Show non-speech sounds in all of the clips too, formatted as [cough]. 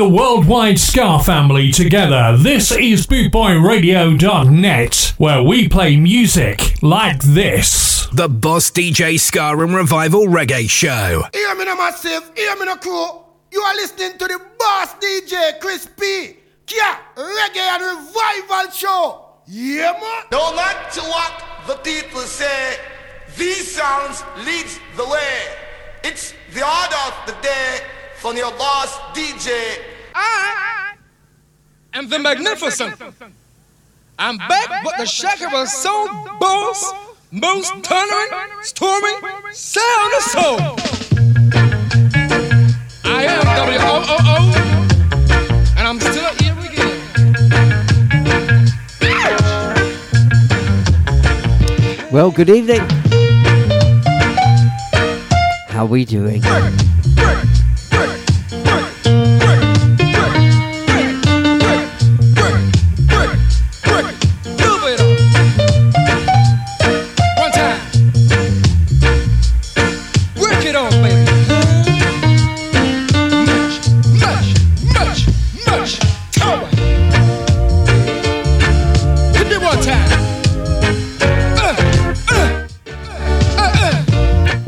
the worldwide Ska family together, this is BootboyRadio.net, where we play music like this. The Boss DJ Ska and Revival Reggae Show. Hear me no massive, hear me no crew. You are listening to the Boss DJ Chris P. Yeah, Reggae and Revival Show. Yeah, man. Don't like to what the people say. These sounds leads the way. It's the order of the day from your boss DJ. I ah, am the magnificent. I'm back with the shaker Shakira Soul Boss, most thundering, storming, sound of soul. I am W-O-O-O, and I'm still here again. Well, good evening. How we doing? One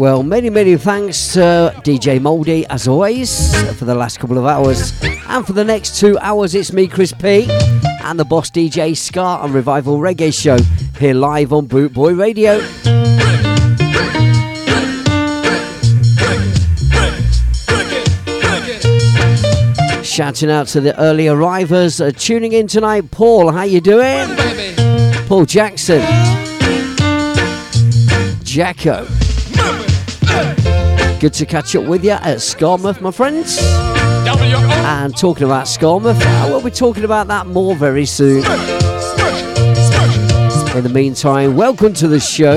Well, many, many thanks to DJ Moldy, as always, for the last couple of hours. And for the next two hours, it's me, Chris P, and the boss DJ Ska and Revival Reggae Show here live on Boot Boy Radio. Shouting out to the early arrivers uh, tuning in tonight. Paul, how you doing? Paul Jackson. Jacko. Good to catch up with you at Skamouth, my friends. And talking about Skamouth, we'll be talking about that more very soon. In the meantime, welcome to the show.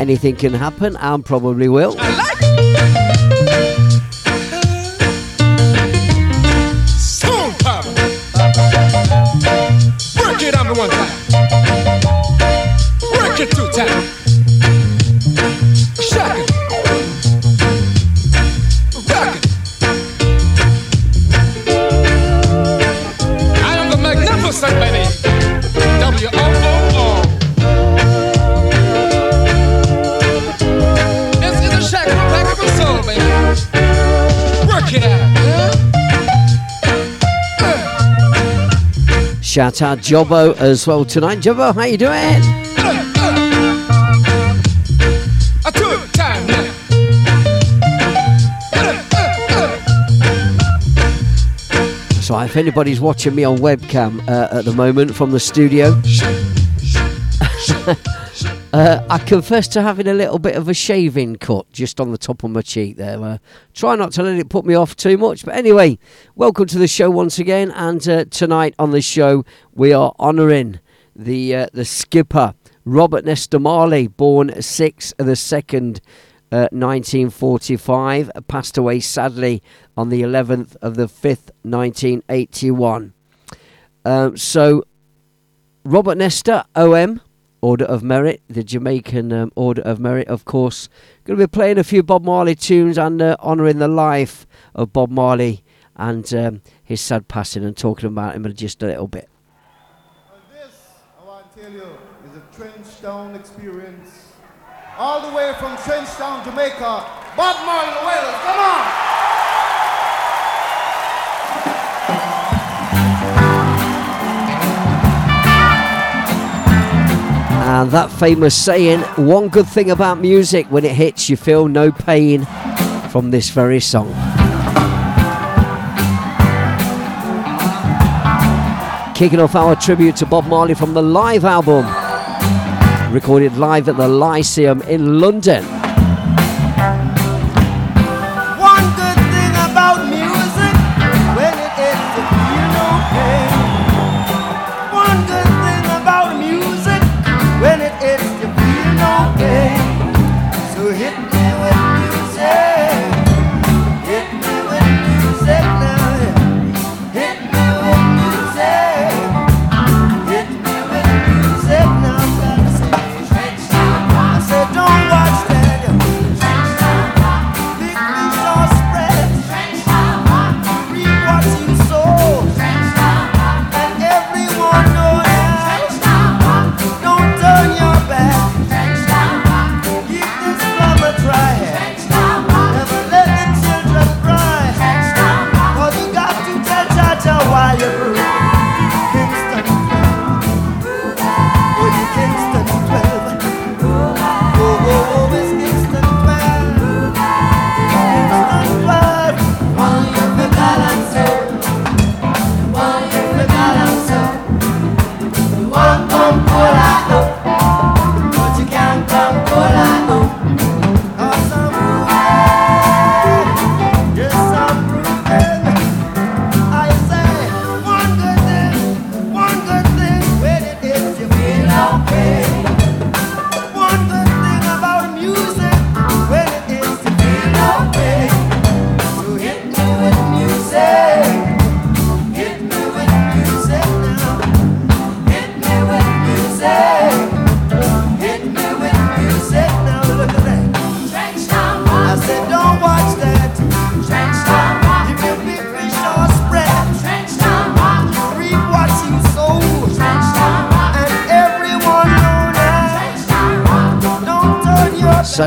Anything can happen and probably will. Shout out Jobbo as well tonight. Jobbo, how you doing? A two time now. So if anybody's watching me on webcam uh, at the moment from the studio, [laughs] uh, I confess to having a little bit of a shaving cut just on the top of my cheek there. Uh, try not to let it put me off too much. But anyway, welcome to the show once again. And uh, tonight on the show, we are honouring the uh, the skipper Robert Nesta Marley, born sixth of the second. Uh, 1945 passed away sadly on the 11th of the 5th 1981 um, so Robert Nesta OM Order of Merit the Jamaican um, Order of Merit of course going to be playing a few Bob Marley tunes and uh, honouring the life of Bob Marley and um, his sad passing and talking about him just a little bit This I want to tell you, is a Trenchtown experience. All the way from Trenchtown, Jamaica. Bob Marley, Wailers, come on! And that famous saying, one good thing about music, when it hits, you feel no pain from this very song. Kicking off our tribute to Bob Marley from the live album, recorded live at the Lyceum in London.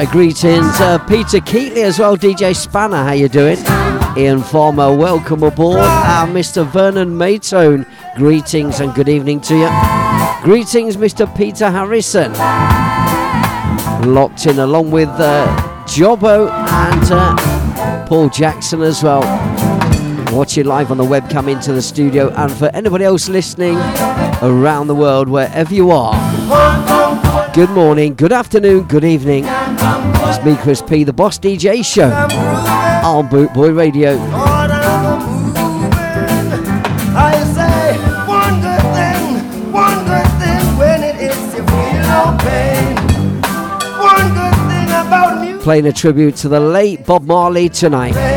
Greetings, uh, Peter Keatley as well, DJ Spanner, how you doing? Ian Farmer, welcome aboard. And Mr. Vernon Maytone, greetings and good evening to you. Greetings, Mr. Peter Harrison. Locked in along with uh, Jobbo and uh, Paul Jackson as well. Watching live on the webcam into the studio, and for anybody else listening around the world, wherever you are, good morning, good afternoon, good evening. It's me, Chris P, the Boss DJ Show on Bootboy Radio. Playing a tribute to the late Bob Marley tonight.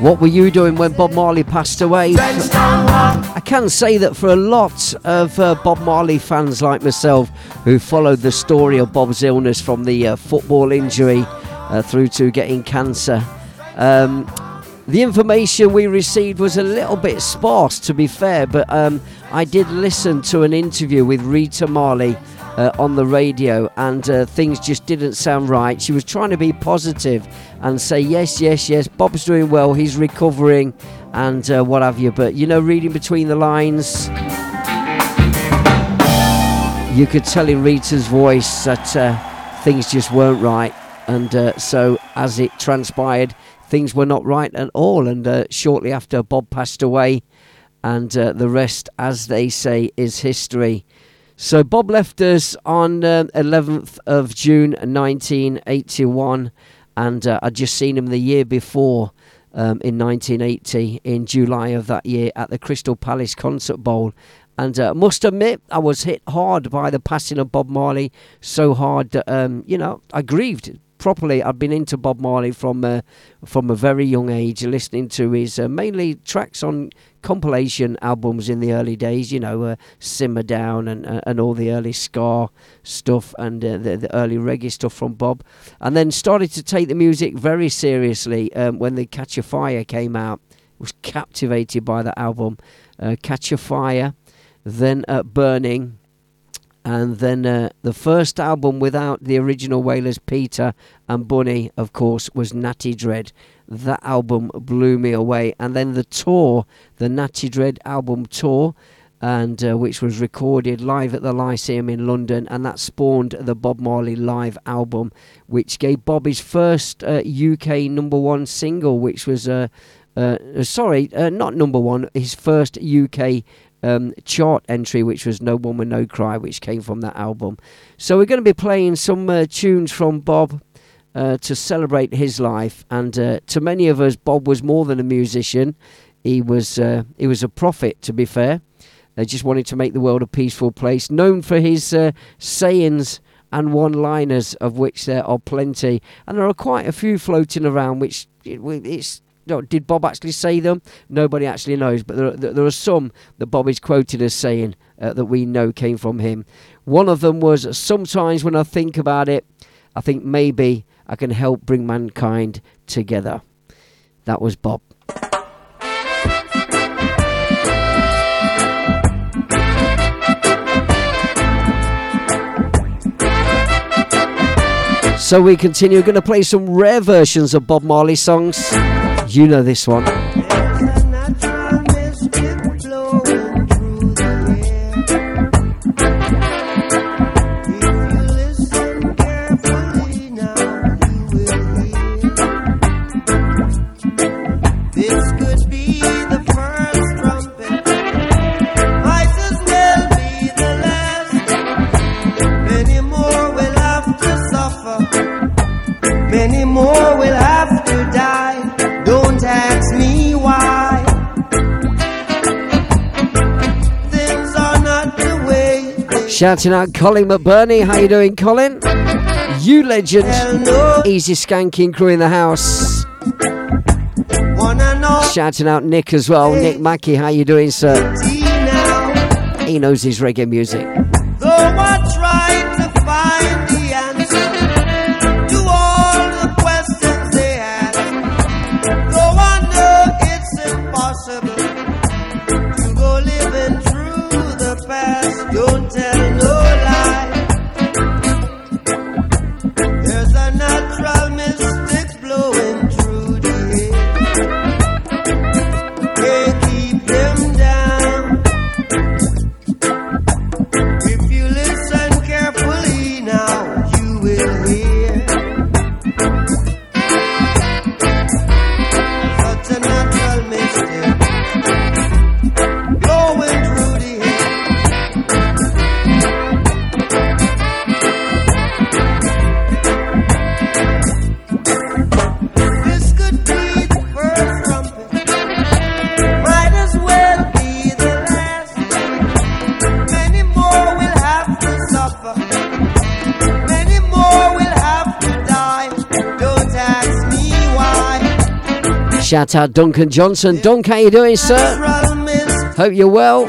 What were you doing when Bob Marley passed away? I can say that for a lot of uh, Bob Marley fans like myself who followed the story of Bob's illness from the uh, football injury uh, through to getting cancer, um, the information we received was a little bit sparse, to be fair, but um, I did listen to an interview with Rita Marley uh, on the radio, and uh, things just didn't sound right. She was trying to be positive and say, Yes, yes, yes, Bob's doing well, he's recovering, and uh, what have you. But you know, reading between the lines, you could tell in Rita's voice that uh, things just weren't right. And uh, so, as it transpired, things were not right at all. And uh, shortly after, Bob passed away, and the rest, as they say, is history. So Bob left us on uh, 11th of June 1981, and uh, I'd just seen him the year before um, in 1980, in July of that year at the Crystal Palace Concert Bowl. And uh, must admit, I was hit hard by the passing of Bob Marley, so hard that, um, you know, I grieved properly. I've been into Bob Marley from uh, from a very young age, listening to his uh, mainly tracks on compilation albums in the early days. You know, uh, Simmer Down and uh, and all the early ska stuff and uh, the, the early reggae stuff from Bob, and then started to take the music very seriously um, when the Catch a Fire came out. Was captivated by that album, Catch a Fire, then Burning And then uh, the first album without the original Wailers, Peter and Bunny, of course, was Natty Dread. That album blew me away. And then the tour, the Natty Dread album tour, and uh, which was recorded live at the Lyceum in London, and that spawned the Bob Marley live album, which gave Bob his first uh, UK number one single, which was uh, uh sorry, uh, not number one, his first UK um, chart entry, which was No Woman No Cry, which came from that album. So we're going to be playing some uh, tunes from Bob. to celebrate his life, and to many of us, Bob was more than a musician. He was he was a prophet, to be fair. They just wanted to make the world a peaceful place. Known for his uh, sayings and one liners, of which there are plenty. And there are quite a few floating around, which it's. Did Bob actually say them? Nobody actually knows, but there, there are some that Bob is quoted as saying uh, that we know came from him. One of them was Sometimes when I think about it, I think maybe I can help bring mankind together. That was Bob. So we continue. We're going to play some rare versions of Bob Marley songs. You know this one. Shouting out Colin McBurney. How you doing, Colin? You legend. Easy skanking crew in the house. Shouting out Nick as well. Nick Mackey, how you doing, sir? He knows his reggae music. Shout out Duncan Johnson. Dunk, how you doing, sir? Hope you're well.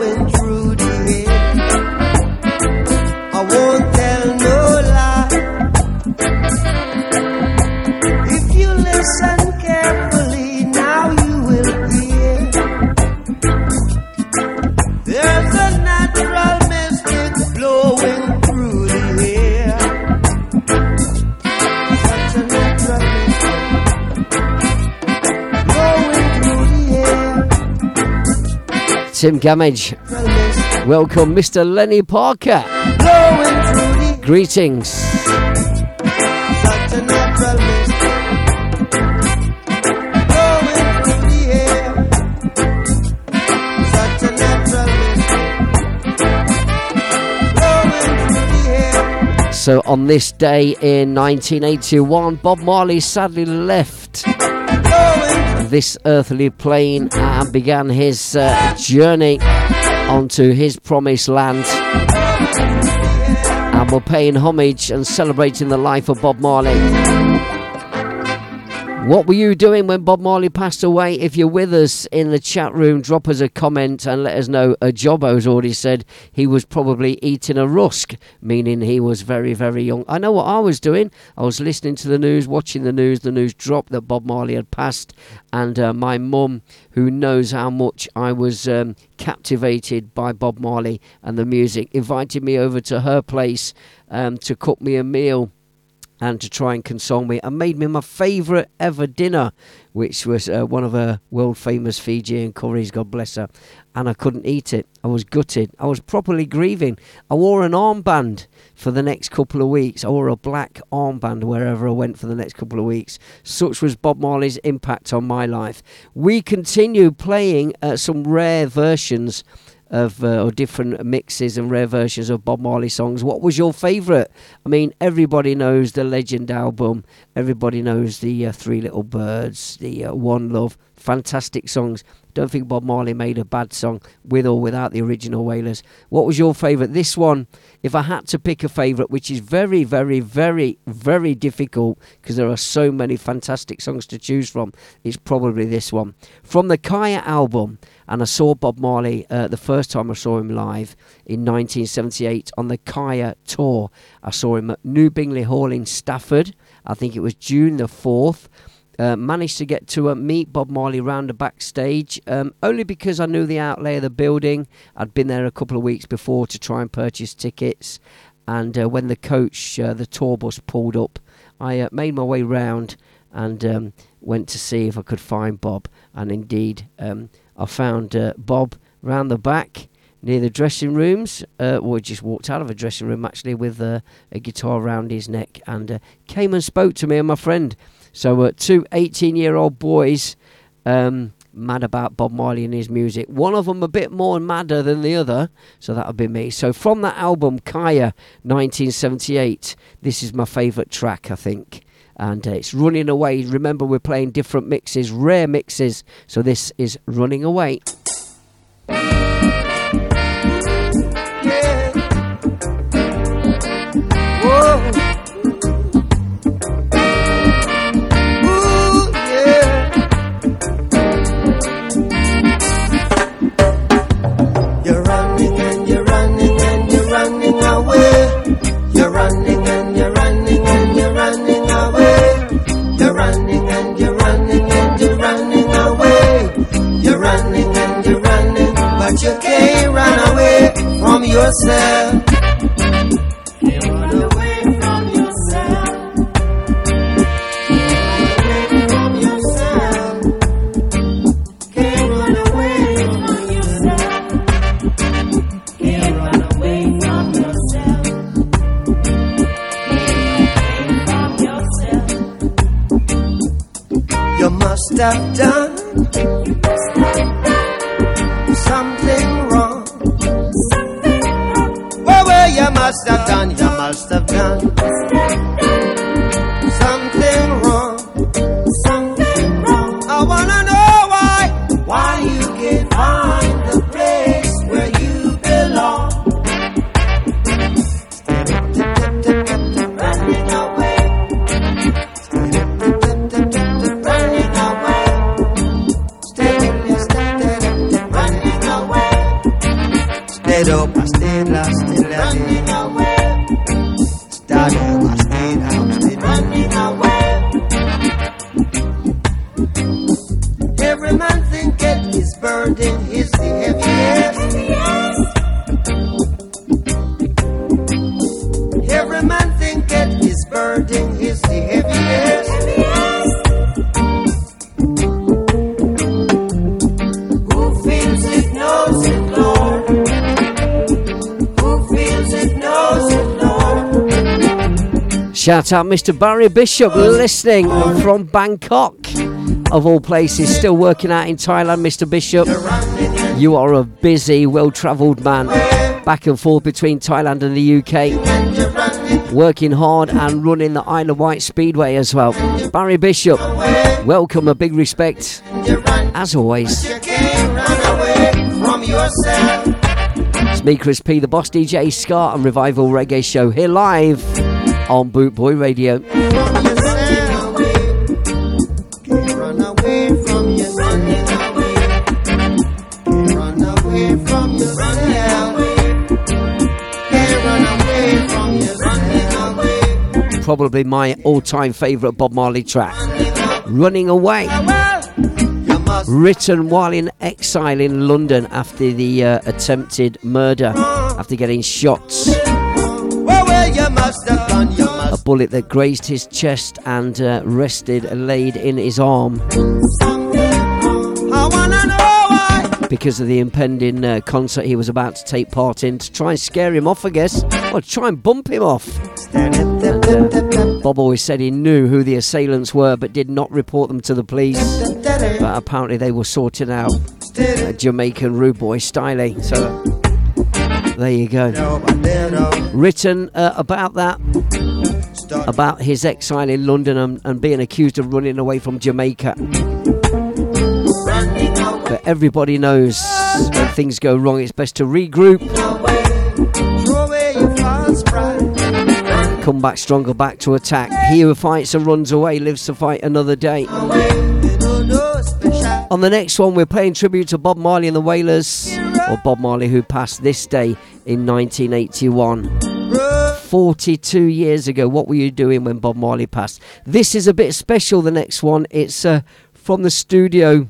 Tim Gamage. Welcome, Mr. Lenny Parker. Greetings. So, on this day in 1981, Bob Marley sadly left this earthly plane and began his uh, journey onto his promised land. And we're paying homage and celebrating the life of Bob Marley. What were you doing when Bob Marley passed away? If you're with us in the chat room, drop us a comment and let us know. A Jobbo's already said he was probably eating a rusk, meaning he was very, very young. I know what I was doing. I was listening to the news, watching the news. The news dropped that Bob Marley had passed, and uh, my mum, who knows how much I was um, captivated by Bob Marley and the music, invited me over to her place um, to cook me a meal and to try and console me and made me my favourite ever dinner, which was uh, one of her world famous Fijian curries, God bless her. And I couldn't eat it. I was gutted. I was properly grieving. I wore an armband for the next couple of weeks. I wore a black armband wherever I went for the next couple of weeks. Such was Bob Marley's impact on my life. We continue playing uh, some rare versions of uh, or different mixes and rare versions of Bob Marley songs. What was your favourite? I mean, everybody knows the Legend album. Everybody knows the uh, Three Little Birds, the uh, One Love. Fantastic songs. Don't think Bob Marley made a bad song with or without the original Wailers. What was your favourite? This one, if I had to pick a favourite, which is very, very, very, very difficult because there are so many fantastic songs to choose from, it's probably this one. From the Kaya album, and I saw Bob Marley uh, the first time I saw him live in 1978 on the Kaya tour. I saw him at New Bingley Hall in Stafford. I think it was June the 4th. Uh, managed to get to uh, meet Bob Marley round the backstage um, only because I knew the outlay of the building. I'd been there a couple of weeks before to try and purchase tickets. And uh, when the coach, uh, the tour bus pulled up, I uh, made my way round and um, went to see if I could find Bob. And indeed, um, I found Bob round the back near the dressing rooms. Uh, well, just walked out of a dressing room actually with a guitar around his neck and came and spoke to me and my friend. So, uh, two 18 year old boys. Um, mad about Bob Marley and his music. One of them a bit more madder than the other, so that'll be me. So from that album, Kaya, 1978, this is my favourite track, I think and uh, it's running away. Remember, we're playing different mixes, rare mixes, so this is running away. Yourself. Can't run away from yourself. Can't run away from yourself. Can't run away from yourself. Can't run away from yourself. Run away from yourself. You must have done you must have done, you must have done something wrong. Something wrong. I wanna know why. Why you can't find the place where you belong. Running away. Running away. Steadily, steadily, running away. Stayed up, Shout out Mr. Barry Bishop listening from Bangkok, of all places, still working out in Thailand, Mr. Bishop. You are a busy, well travelled man, back and forth between Thailand and the UK, working hard and running the Isle of Wight Speedway as well. Barry Bishop, welcome, a big respect, as always. It's me, Chris P, the boss DJ, Ska and Revival Reggae Show here live on Bootboy Radio. Probably my all time favourite Bob Marley track, Running Away. Written while in exile in London after the uh, attempted murder, after getting shot. A bullet that grazed his chest and uh, rested laid in his arm I wanna know why. because of the impending uh, concert he was about to take part in to try and scare him off, I guess, or try and bump him off. And, uh, Bob always said he knew who the assailants were but did not report them to the police. But apparently they were sorted out. A Jamaican rude boy styling. So there you go. Written uh, about that, about his exile in London and, and being accused of running away from Jamaica. But everybody knows when things go wrong, it's best to regroup, come back stronger, back to attack. He who fights and runs away lives to fight another day. On the next one, we're paying tribute to Bob Marley and the Wailers, or Bob Marley, who passed this day in 1981. 42 years ago, what were you doing when Bob Marley passed? This is a bit special, the next one. It's uh, from the studio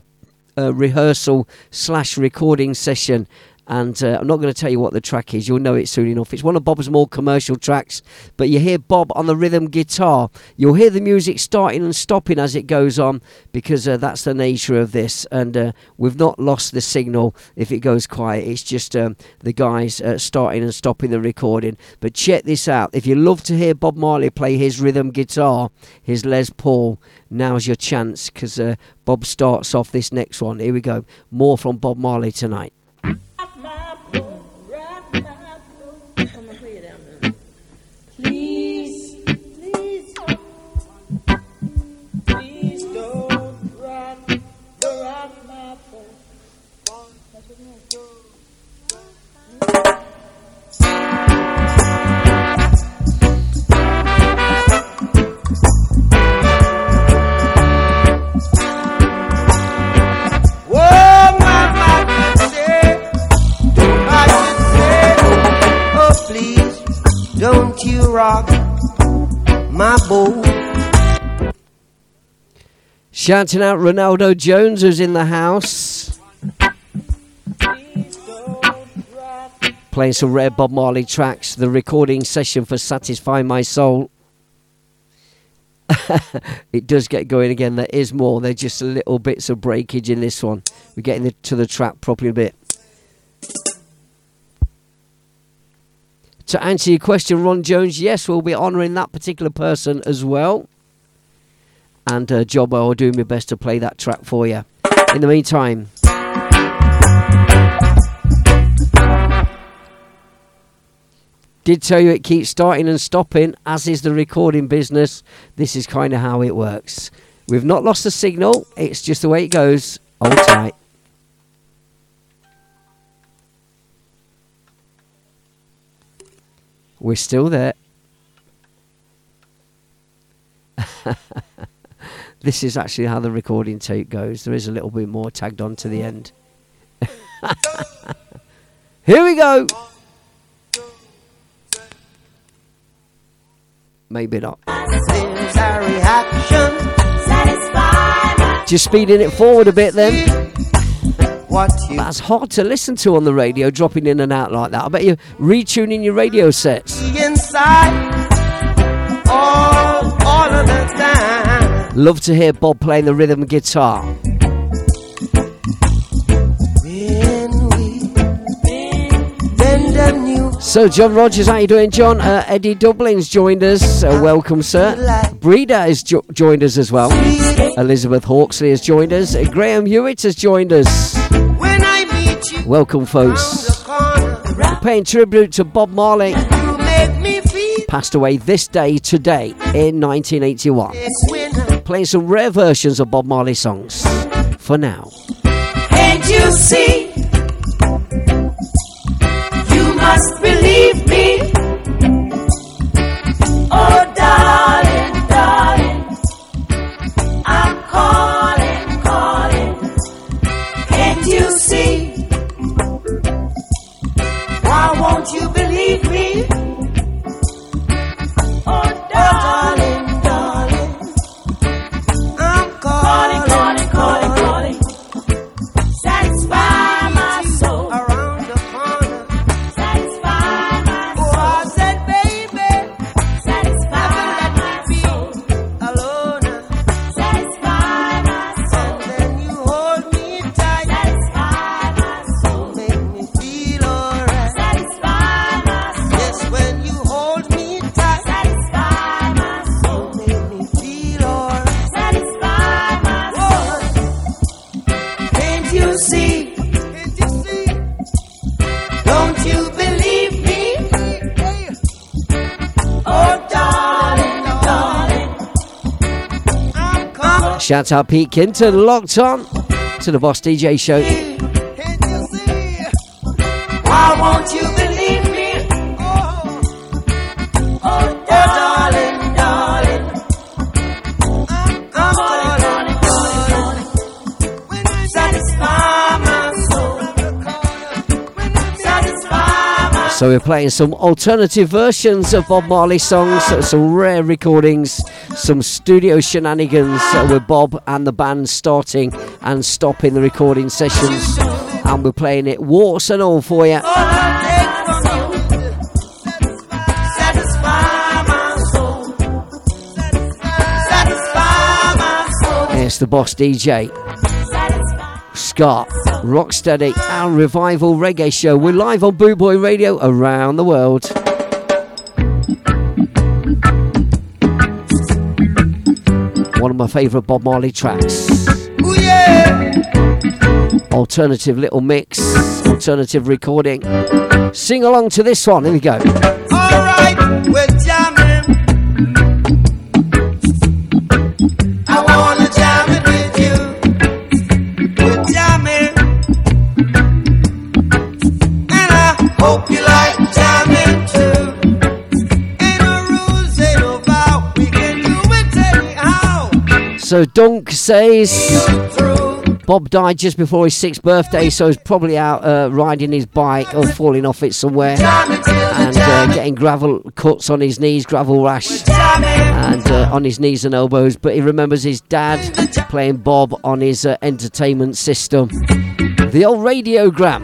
uh, rehearsal slash recording session. And uh, I'm not going to tell you what the track is. You'll know it soon enough. It's one of Bob's more commercial tracks, but you hear Bob on the rhythm guitar. You'll hear the music starting and stopping as it goes on because uh, that's the nature of this. And uh, we've not lost the signal if it goes quiet. It's just um, the guys uh, starting and stopping the recording. But check this out. If you love to hear Bob Marley play his rhythm guitar, his Les Paul, now's your chance because uh, Bob starts off this next one. Here we go. More from Bob Marley tonight. Rock my boat. Shouting out Ronaldo Jones, who's in the house. Playing some rare Bob Marley tracks. The recording session for Satisfy My Soul. [laughs] it does get going again. There is more. There's just little bits of breakage in this one. We're getting to the track properly a bit. To answer your question, Ron Jones, yes, we'll be honouring that particular person as well. And uh, Jobbo, I'll do my best to play that track for you. In the meantime, did tell you it keeps starting and stopping, as is the recording business. This is kind of how it works. We've not lost the signal, it's just the way it goes. Hold tight. We're still there. [laughs] this is actually how the recording tape goes. There is a little bit more tagged on to the end. [laughs] Here we go. Maybe not. Since our reaction, Just speeding it forward a bit then. What you That's hard to listen to on the radio, dropping in and out like that. I bet you're retuning your radio sets. inside, all, all of the time. Love to hear Bob playing the rhythm guitar. When we bend a new So, John Rogers, how you doing, John? Uh, Eddie Dublin's joined us. Uh, welcome, sir. Breeder has jo- joined us as well. Elizabeth Hawksley has joined us. Uh, Graham Hewitt has joined us. Welcome, folks. Paying tribute to Bob Marley, passed away this day today in 1981. Playing some rare versions of Bob Marley songs for now. Can't you see? You must believe me. Shout out Pete Kinton, locked on to the Boss DJ show. So we're playing some alternative versions of Bob Marley songs, some rare recordings, some studio shenanigans with Bob and the band starting and stopping the recording sessions. And we're playing it warts and all for you. It's the Boss DJ. Ska, Rocksteady, and Revival Reggae Show. We're live on Boot Boy Radio around the world. One of my favourite Bob Marley tracks. Ooh, yeah. Alternative little mix, alternative recording. Sing along to this one. Here we go. So Dunk says Bob died just before his sixth birthday, so he's probably out uh, riding his bike or falling off it somewhere Jamming till the and uh, getting gravel cuts on his knees, gravel rash. and uh, on his knees and elbows, but he remembers his dad playing Bob on his uh, entertainment system. The old radiogram.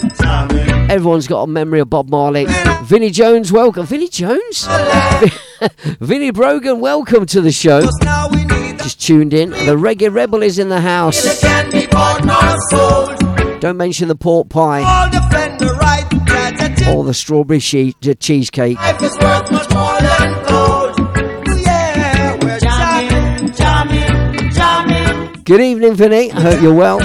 Everyone's got a memory of Bob Marley. Vinnie Jones, welcome. Vinnie Jones? [laughs] Vinnie Brogan, welcome to the show. Now we need the Just tuned in. The Reggae Rebel is in the house. can be bought nor sold. Don't mention the pork pie All defend the right. Tragedy. or the strawberry she- uh, cheesecake. Life is worth much more than gold. Yeah, we're jamming, jamming, jamming Good evening, Vinnie. I hope you're well.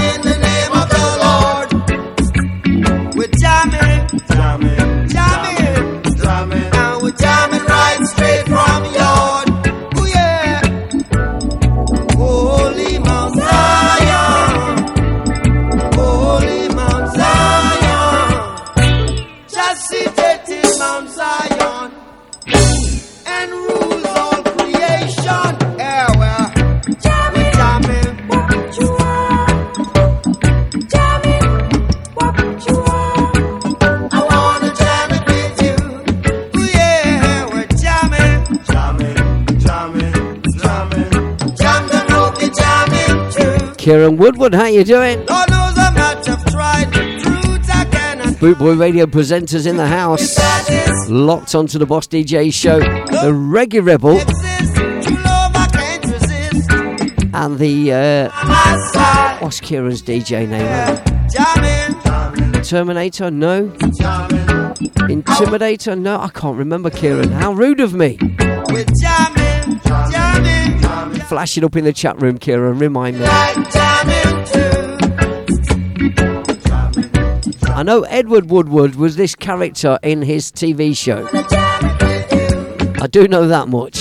Kieran Woodward, how you doing? Lord knows how much I've tried. Fruits I cannot Bootboy Radio presenters in the house. Locked onto the Boss DJ show. The Reggae Rebel Exist. True love I can't resist. and the uh, what's Kieran's DJ name? Terminator? No. Intimidator? No, I can't remember Kieran. How rude of me. Flash it up in the chat room, Kieran. Remind me. I know Edward Woodward was this character in his TV show. I do know that much.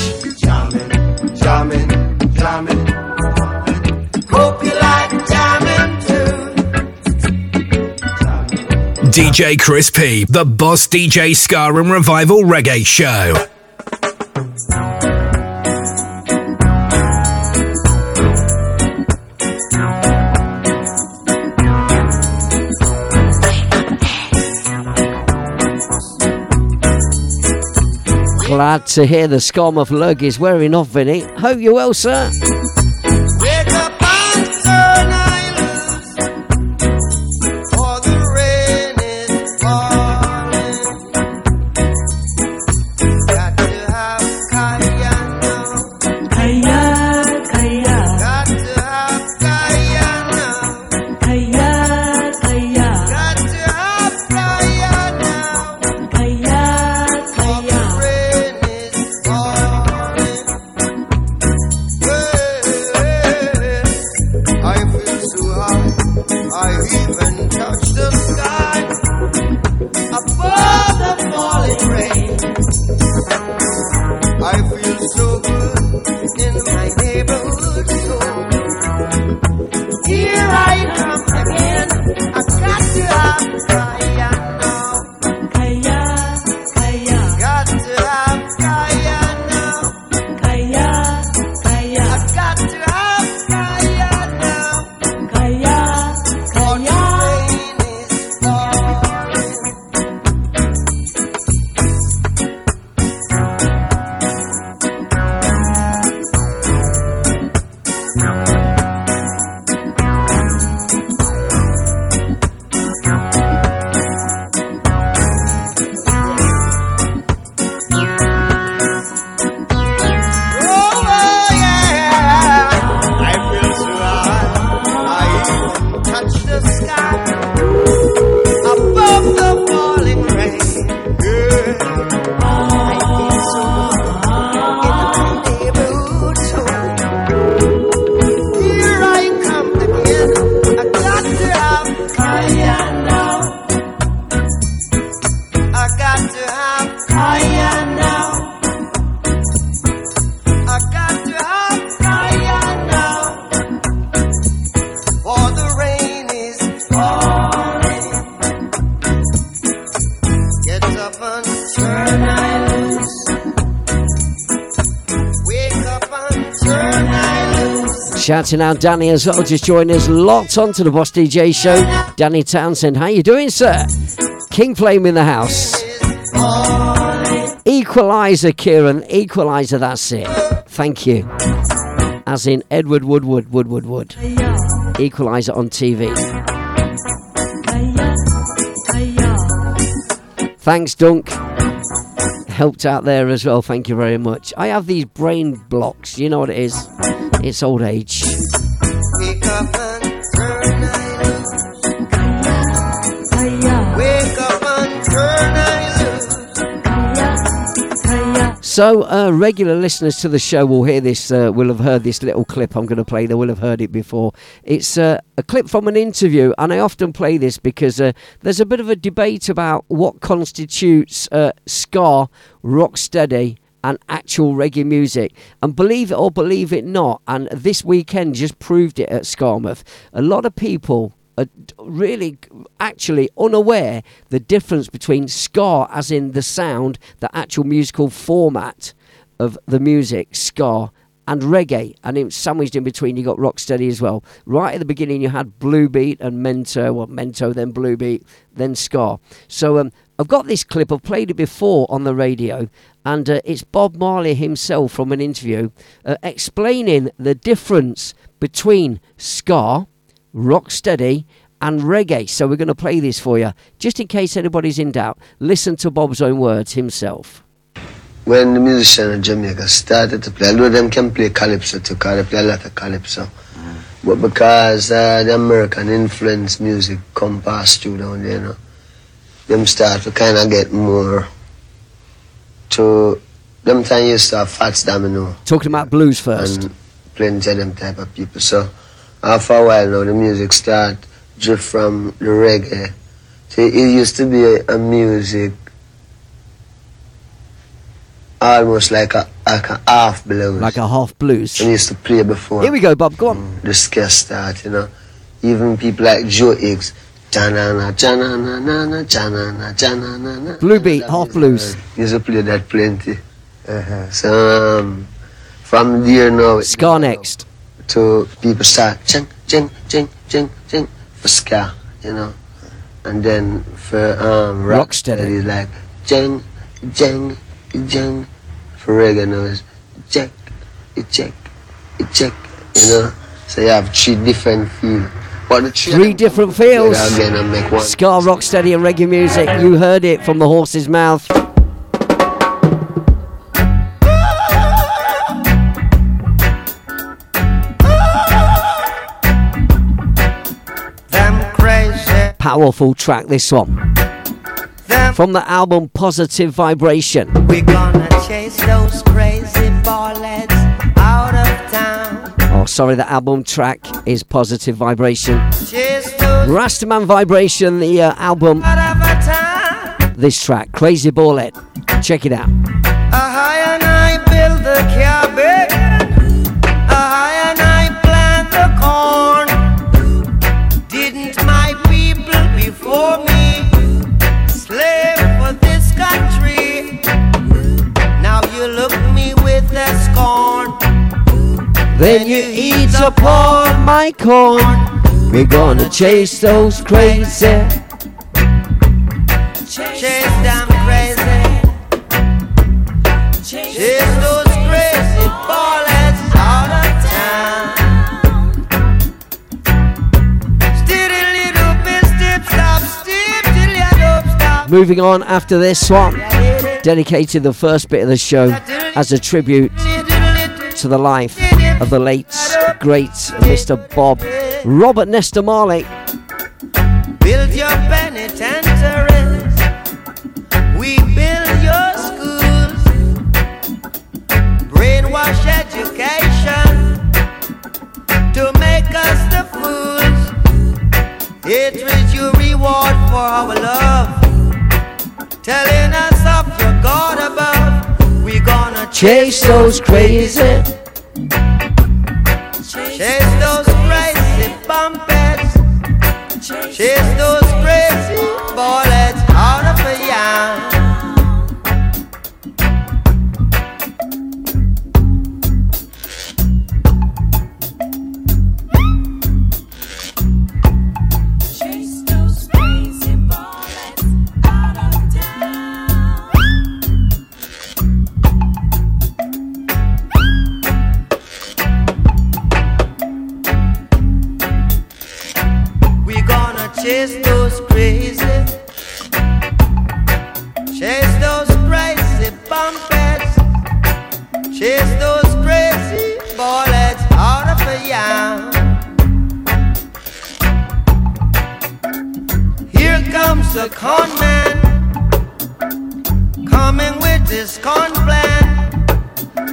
DJ Chris P, the Boss DJ Ska and Revival Reggae Show. Glad to hear the scum of lug is wearing off, Vinny. Hope you're well, sir. Out Danny as well, just joining us locked onto the Boss DJ show. Danny Townsend, how you doing, sir? King Flame in the house. Equalizer, Kieran. Equalizer, that's it. Thank you. As in Edward Woodward, Woodward, Wood. Equalizer on TV. Thanks, Dunk. Helped out there as well. Thank you very much. I have these brain blocks. You know what it is? It's old age. So, uh, regular listeners to the show will hear this, uh, will have heard this little clip I'm going to play. They will have heard it before. It's uh, a clip from an interview, and I often play this because uh, there's a bit of a debate about what constitutes uh, ska, rocksteady, and actual reggae music. And believe it or believe it not, and this weekend just proved it at Skamouth, a lot of people really actually unaware the difference between ska as in the sound the actual musical format of the music ska and reggae and it's sandwiched in between you got rocksteady as well. Right at the beginning you had blue beat and mento well mento then blue beat then ska. So um, i've got this clip i've played it before on the radio and uh, it's bob marley himself from an interview uh, explaining the difference between ska rocksteady and reggae. So we're going to play this for you, just in case anybody's in doubt. Listen to Bob's own words himself. when the musician in Jamaica started to play, although them can play calypso too, because they play a lot of calypso. But because uh, the American influence music come past through down there, you know, them start to kind of get more to, them time used to have Fats Domino Talking about blues first. and plenty of them type of people. So after a while now, the music start drift from the reggae. See, it used to be a, a music almost like a like a half blues. Like a half blues. And used to play before Here we go, Bob. Go on. the ska start, you know. Even people like Joe Higgs. Janana, janana, nana, janana, janana, na. Blue beat, half blues. Used to play that plenty. So um, from there now, Ska next. To people start ching, ching, ching, ching, ching for ska, you know. And then for um, rock Rocksteady. like jing, jing, jing. For reggae now it's check, it check, it check, you know. So you have three different the three, different feels. again and make one. Ska, rocksteady, and reggae music. You heard it from the horse's mouth. Powerful track, this one. Them From the album Positive Vibration. We're gonna chase those crazy baldheads out of town. Oh, sorry, the album track is Positive Vibration. Rastaman Vibration, the uh, album, out of town. this track, Crazy Baldhead. Check it out. A Then you eat up all my corn. We're gonna chase those crazy. Chase them crazy. Chase those crazy baldheads out of town. Steady little bit, step, stop, step till you don't stop. Moving on after this one, dedicated the first bit of the show as a tribute to the life of the late, great Mr. Bob Robert Nestor Marley. Build your penitentiaries. We build your schools. Brainwash education to make us the fools. Hatred you reward for our love. Telling us of your God above. We gonna Chase those crazy. Chase those crazy bumpets. Chase those crazy bullets out of a yam. Crazy of a yam. Here comes the con man, coming with his con plan.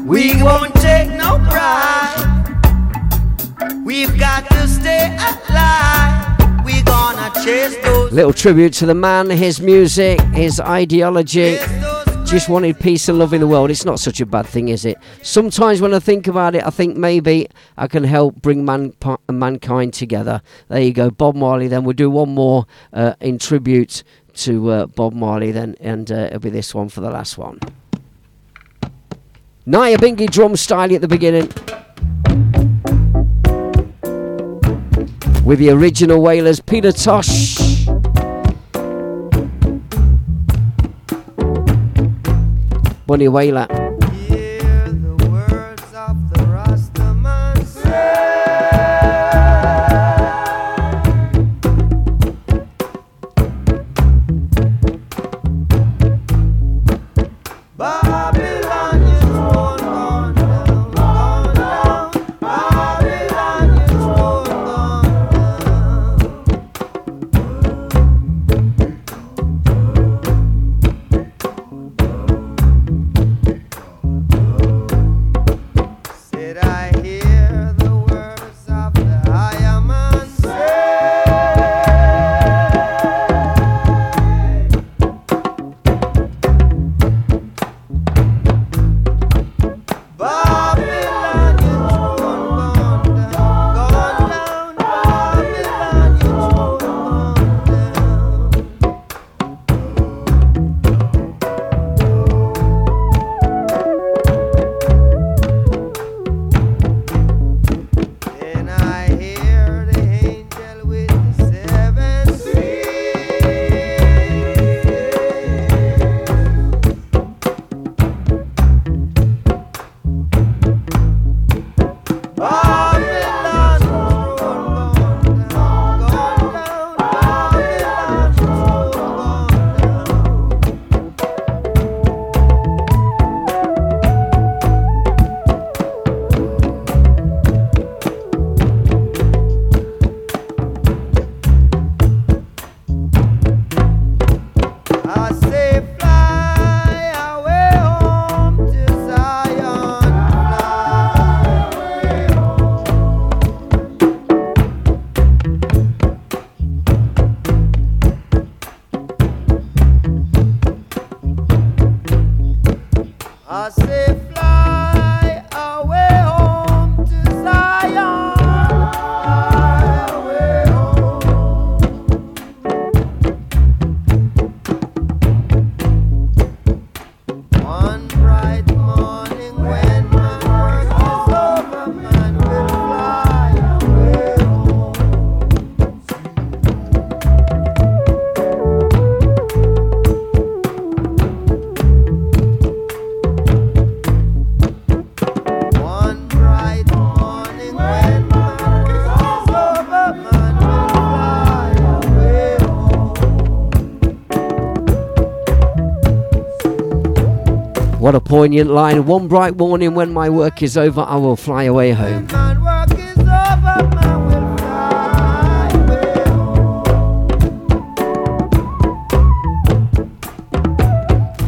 We won't take no pride. We've got to stay alive. We gonna chase those. Little tribute to the man, his music, his ideology. Just wanted peace and love in the world. It's not such a bad thing, is it? Sometimes when I think about it, I think maybe I can help bring man, mankind together. There you go, Bob Marley. Then we'll do one more uh, in tribute to uh, Bob Marley, then, and uh, it'll be this one for the last one. Nyabinghi drum style at the beginning. With the original Wailers, Peter Tosh. Bunny Wailer. Hear poignant line. One bright morning when my work is over, I will fly away home.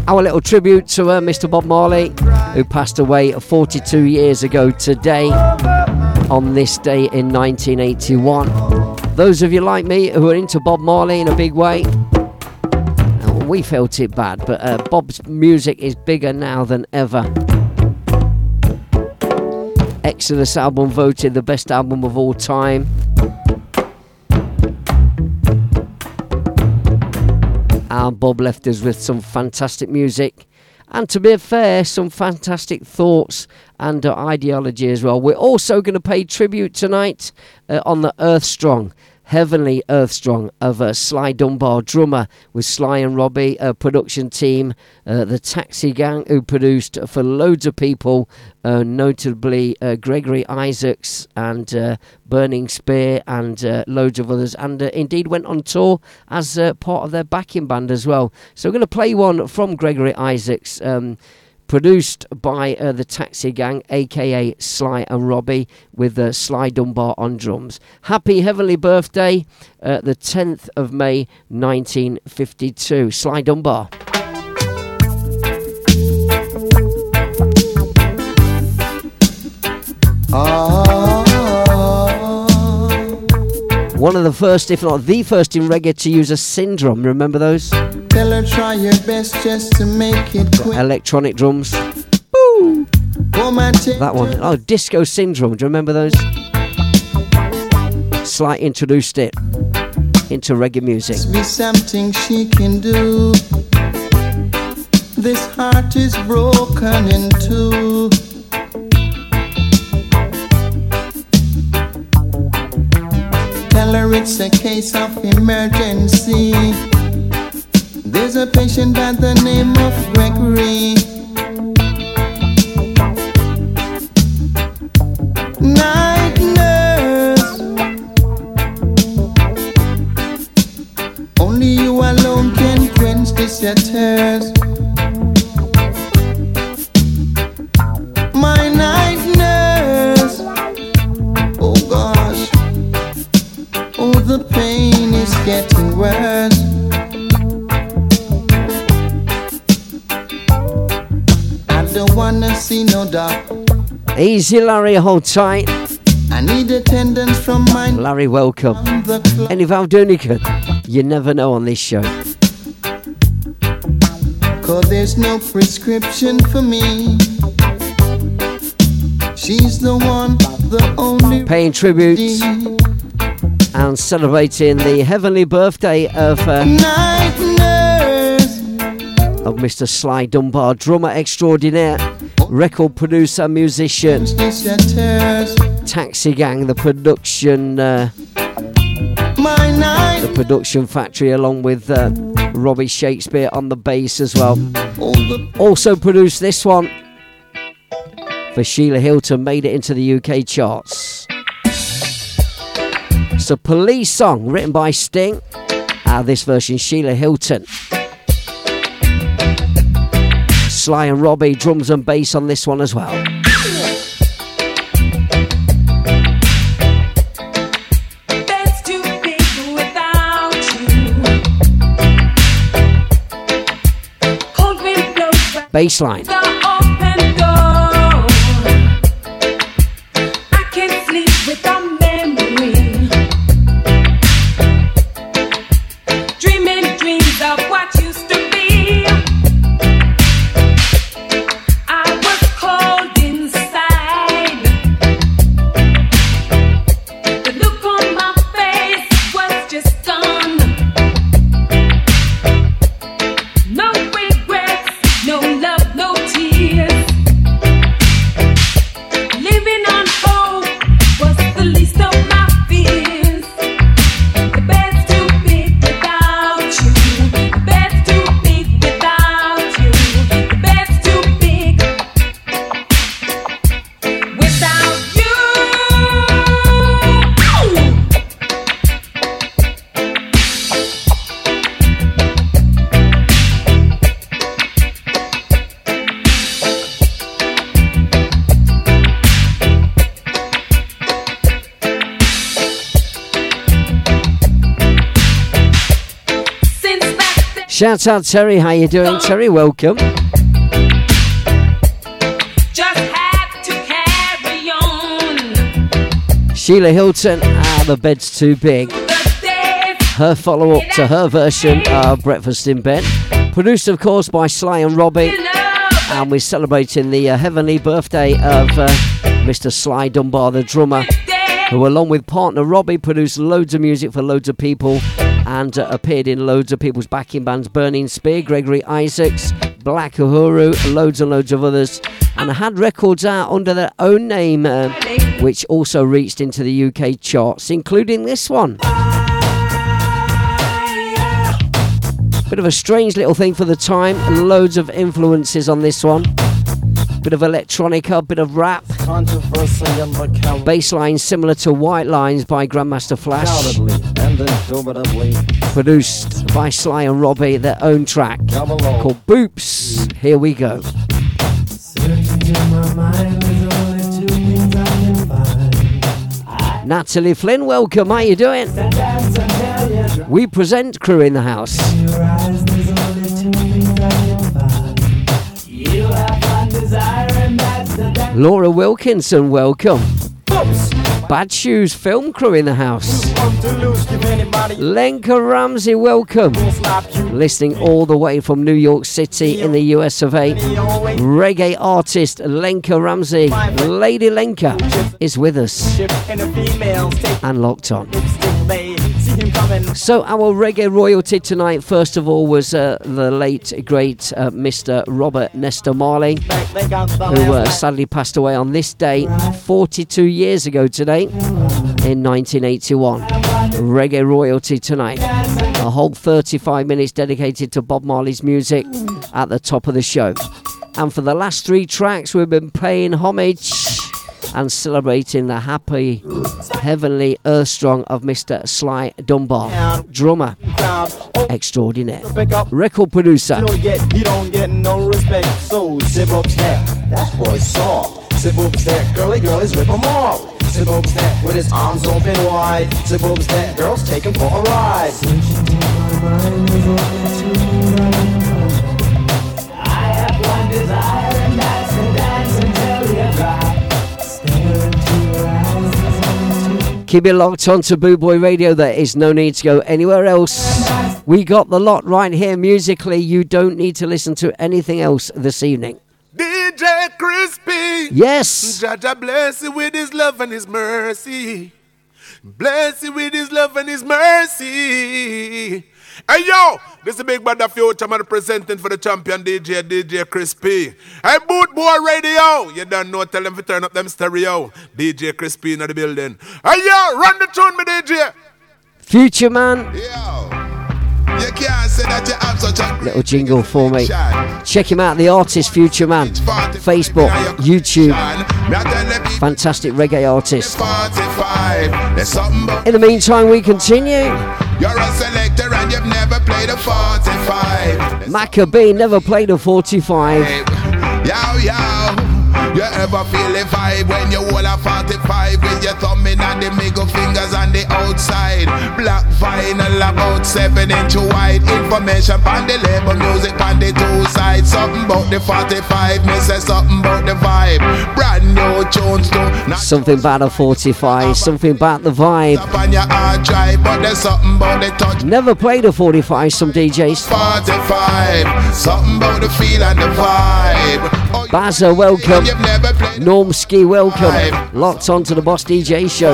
Our little tribute to uh, Mr. Bob Marley, who passed away 42 years ago today, on this day in 1981. Those of you like me who are into Bob Marley in a big way, we felt it bad, but uh, Bob's music is bigger now than ever. Exodus album voted the best album of all time. And Bob left us with some fantastic music. And to be fair, some fantastic thoughts and uh, ideology as well. We're also going to pay tribute tonight uh, on the Earth Strong, Heavenly Earth Strong of uh, Sly Dunbar, drummer with Sly and Robbie, uh, production team, uh, the Taxi Gang, who produced for loads of people, uh, notably uh, Gregory Isaacs and uh, Burning Spear and loads of others, and indeed went on tour as part of their backing band as well. So we're going to play one from Gregory Isaacs. Um, Produced by uh, the Taxi Gang, aka Sly and Robbie, with uh, Sly Dunbar on drums. Happy Heavenly Birthday, uh, the 10th of May 1952. Sly Dunbar. One of the first, if not the first in reggae to use a Syndrum. Remember those? Tell her try your best just to make it quick. Electronic drums. That one. Oh, Disco Syndrum. Do you remember those? Slight introduced it into reggae music. be something she can do. This heart is broken in two. Tell her it's a case of emergency. There's a patient by the name of Gregory. Night nurse. Only you alone can quench this your Easy, Larry. Hold tight. I need attendance from my Larry, welcome. Any Valdunican? You never know on this show. Cause there's no prescription for me. She's the one, the only. Paying tribute and celebrating the heavenly birthday of uh, Night nurse. of Mr. Sly Dunbar, drummer extraordinaire, record producer, musician. Taxi Gang, the production, uh, the production factory, along with uh, Robbie Shakespeare on the bass as well. Also produced this one for Sheila Hylton, made it into the UK charts. It's a police song written by Sting. Ah, this version, Sheila Hylton. Sly and Robbie, drums and bass on this one as well. Bed's Shout out Terry, how you doing? Terry, welcome. just had to carry on. Sheila Hylton, ah, the bed's too big. Her follow up to her version of Breakfast in Bed. Produced, of course, by Sly and Robbie. And we're celebrating the uh, heavenly birthday of uh, Mr. Sly Dunbar, the drummer, who, along with partner Robbie, produced loads of music for loads of people and uh, appeared in loads of people's backing bands Burning Spear, Gregory Isaacs, Black Uhuru, loads and loads of others, and had records out under their own name, uh, which also reached into the UK charts, including this one. Bit of a strange little thing for the time, loads of influences on this one bit of electronica, bit of rap. Bassline similar to White Lines by Grandmaster Flash. Produced by Sly and Robbie, their own track called Boops. Here we go. Natalie Flynn, welcome. How you doing? We present crew in the house. Laura Wilkinson, welcome. Bad Shoes Film Crew in the house. Lenka Ramsey, welcome. Listening all the way from New York City in the US of A. Reggae artist Lenka Ramsey, Lady Lenka, is with us and locked on. So our reggae royalty tonight, first of all, was uh, the late great uh, Mr. Robert Nestor Marley, who uh, sadly passed away on this day 42 years ago today, in 1981. Reggae royalty tonight, a whole 35 minutes dedicated to Bob Marley's music at the top of the show. And for the last three tracks, we've been paying homage and celebrating the happy, heavenly earth strong of Mr. Sly Dunbar, drummer extraordinaire, record producer. Up snap with his arms open wide. Up snap, girls take for a ride. Keep it locked on to Boot Boy Radio. There is no need to go anywhere else. We got the lot right here musically. You don't need to listen to anything else this evening. DJ Crispy. Yes. Jaja bless you with his love and his mercy. Bless you with his love and his mercy. Hey yo, this is Big Brother Future man presenting for the champion DJ, DJ Crispy. Hey Boot Boy Radio, you don't know, tell them to turn up them stereo. DJ Crispy in the building. Hey yo, run the tune me DJ. Future Man, You can't say that you have such a little jingle for me. Check him out, the artist Future Man. Facebook, YouTube. Fantastic reggae artist. 45. There's something about In the meantime, we continue. You're a selector and you've never played a 45. Macka B never played a 45. Yow, yow. You ever feel the vibe when you hold a 45 with your thumb in and the middle fingers on the outside? Black vinyl about 7 inch wide. Information on the label, music on the two sides. Something about the 45, me say something about the vibe. Brand new tunes too. Something about a 45, something about the vibe. on your drive, but there's something about the touch. Never played a 45, some DJs. 45, something about the feel and the vibe. Oh, Bazza, welcome. You've never played Norm Ski, welcome. Locked on to the Boss DJ show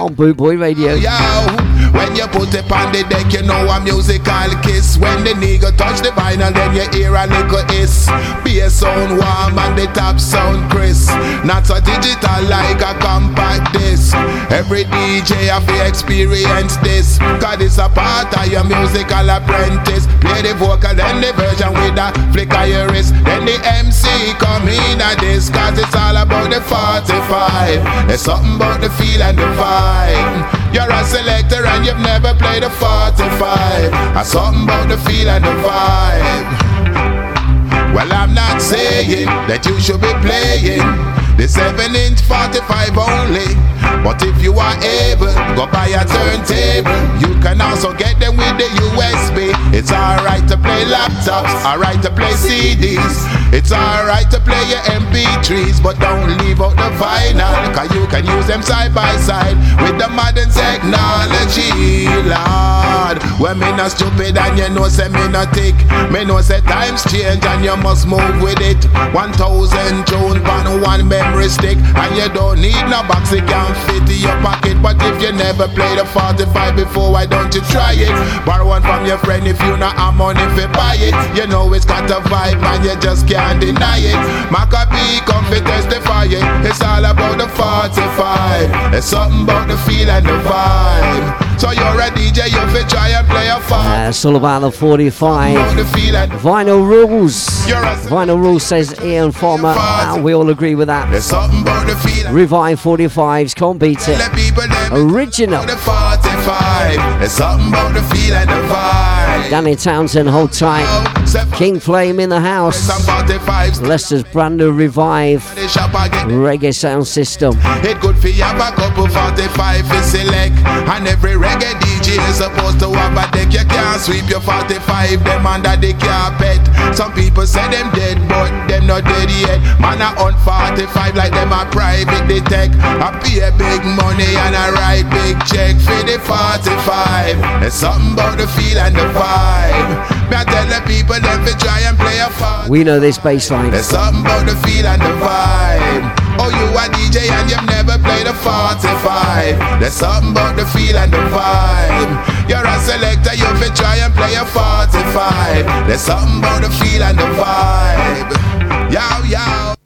on Boot Boy Radio. Yo, when you put it on the deck, you know a musical kiss. When the nigga touch the vinyl, then you hear a little hiss. Bass sound warm and the top sound crisp. Not so digital like a compact disc. Every DJ have to experience this. Cause it's a part of your musical apprentice. Play the vocal, then the version with a flick of your wrist. Then the MC come in at this. Cause it's all about the 45. There's something about the feel and the vibe. You're a selector and you've never played a 45. There's something about the feel and the vibe. Well, I'm not saying that you should be playing the 7 inch 45 only. But if you are able, go buy a turntable. You can also get them with the USB. It's alright to play laptops, alright to play CDs. It's alright to play your MP3s, but don't leave out the vinyl. Cause you can use them side by side with the modern technology, Lord. When me not stupid and you know say me not tick. Me know say times change and you must move with it. 1000 tune on one memory stick. And you don't need no box, it can fit in your pocket. But if you never played a 45 before, why don't you try it? Borrow one from your friend if you not have money to buy it. You know it's got a vibe and you just can't deny it. Macka B come fi testify it. It's all about the 45. It's something about the feel and the vibe. So you're a DJ, you fi try and play a 45. Uh, it's all about the 45. Vinyl rules. Vinyl rules says Ian Farmer, and we all agree with that. Revive 45s, can't beat it. Original. The 45. It's something about the feel and the vibe. Danny Townsend, hold tight. King Flame in the house. Leicester's brand new revive reggae sound system. It good for you have a couple 45 to select And every reggae DJ is supposed to have a deck You can't sweep your 45 them under the carpet Some people say them dead but them not dead yet Man I on 45 like them a private detect I pay big money and I write big check the 45 There's something about the feel and the vibe Me I tell the people them to try and play a part We know this bass line. there's something about the feel and the vibe. Oh, you a DJ and you've never played a 45. There's something about the feel and the vibe. You're a selector, you fi try and play a 45. There's something about the feel and the vibe. Yow, yow.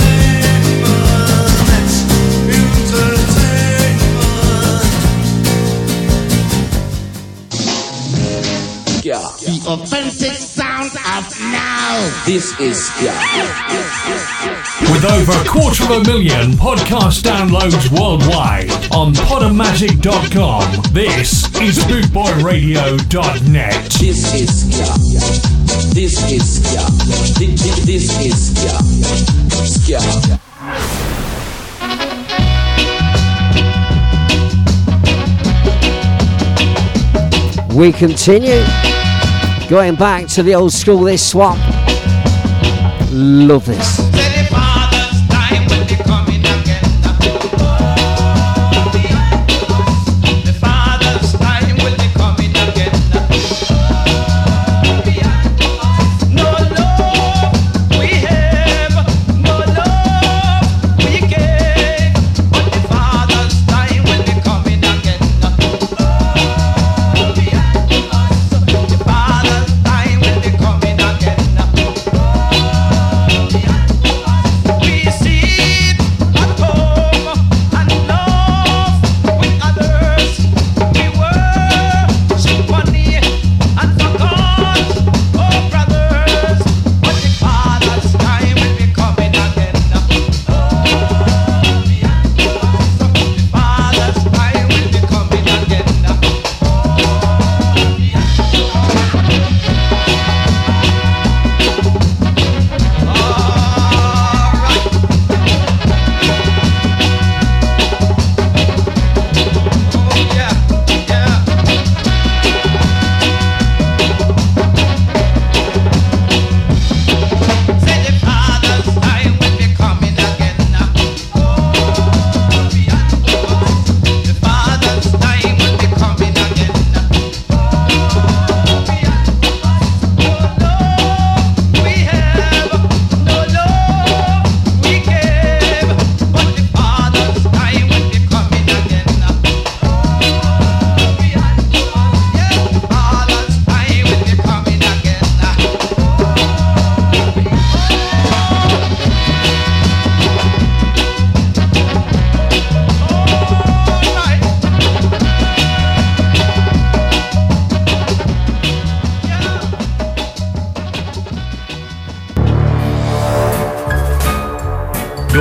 The offensive sound of now. This is yeah. With over a quarter of a million podcast downloads worldwide on podomatic.com, this is bootboyradio.net. This is yeah. This is yeah. This, this is yeah. Yeah. We continue. Going back to the old school, this swap. Love this.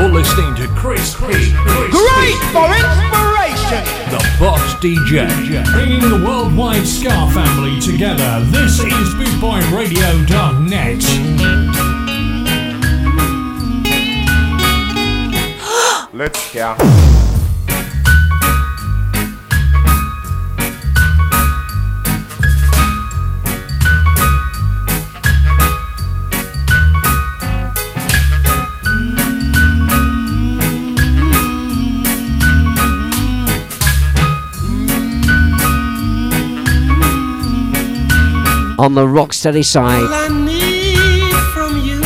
You're listening to Chris P. Great for inspiration. The Boss DJ, bringing the worldwide Ska family together. This is BootboyRadio.net. Let's go. On the rocksteady side. All I need from you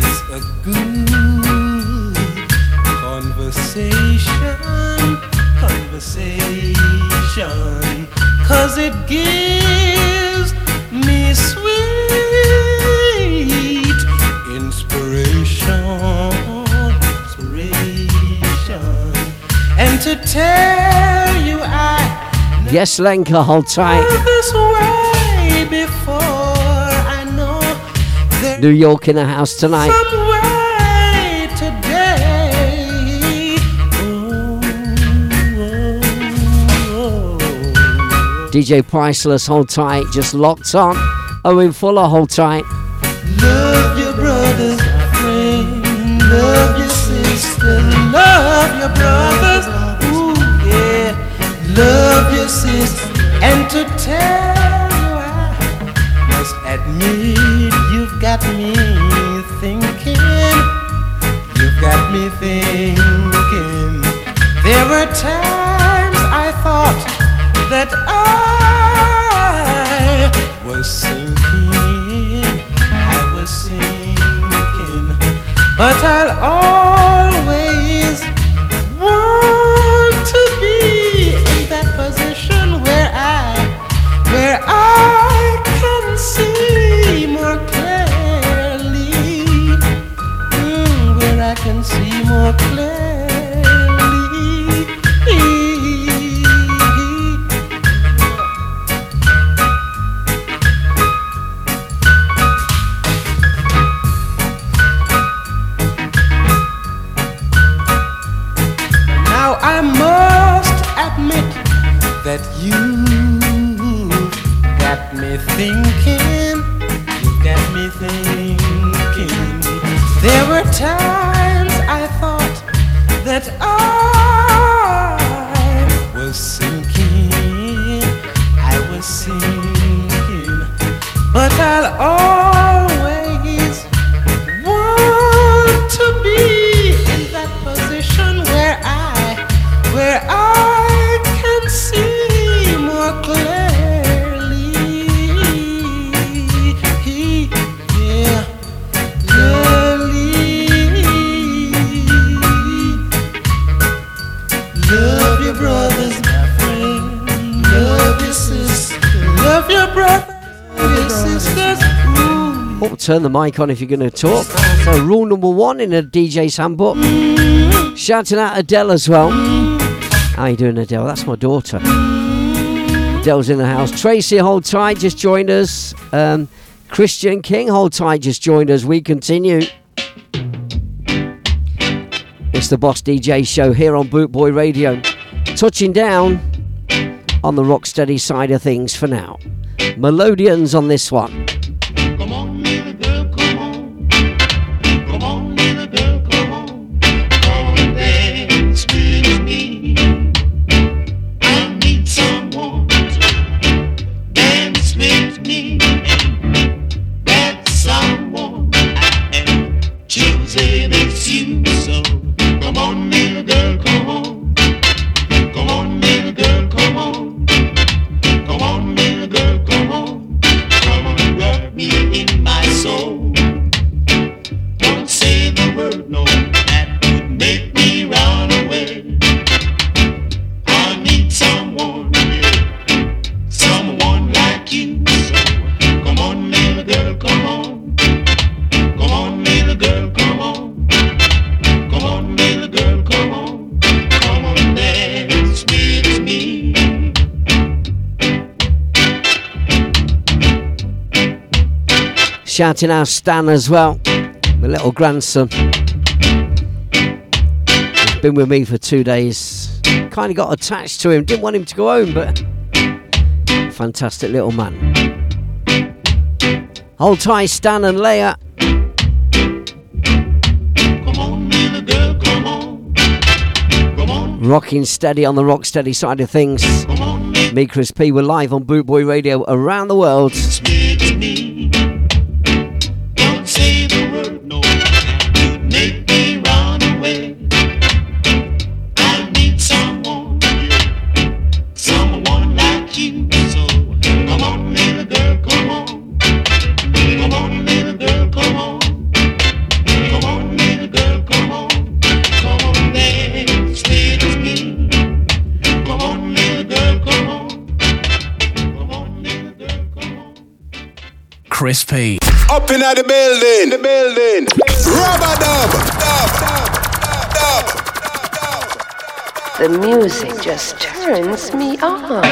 is a good conversation, conversation, cause it gives me sweet inspiration, inspiration. to tell you I Yes, Lenka, hold tight. New York in the house tonight. some way today. DJ Priceless, hold tight. Just locked on. Owen Fuller, hold tight. Love your brothers, friend. Love your sister. Love your brothers. Ooh, yeah. Love your sister. And to tell you, I must admit, you've got me thinking. You've got me thinking. There were times I thought that I was sinking. I was sinking. But I'll always turn the mic on if you're going to talk. So, rule number one in a DJ's handbook. Shouting out Adele as well. How you doing, Adele? That's my daughter. Adele's in the house. Tracy, hold tight. Just joined us. Um, Christian King, hold tight. Just joined us. We continue. It's the Boss DJ show here on Bootboy Radio. Touching down on the rock steady side of things for now. Melodians on this one. Shouting out Stan as well, my little grandson. He's been with me for two days. Kind of got attached to him. Didn't want him to go home, but fantastic little man. Hold tight, Stan and Leia. Come on, many girl, come on. Come on. Rocking steady on the rock steady side of things. Me, Chris P, we're live on Boot Boy Radio around the world. Chris P. Up in the building, the building. Rubber dub, dub, dub, dub. The music just turns me on.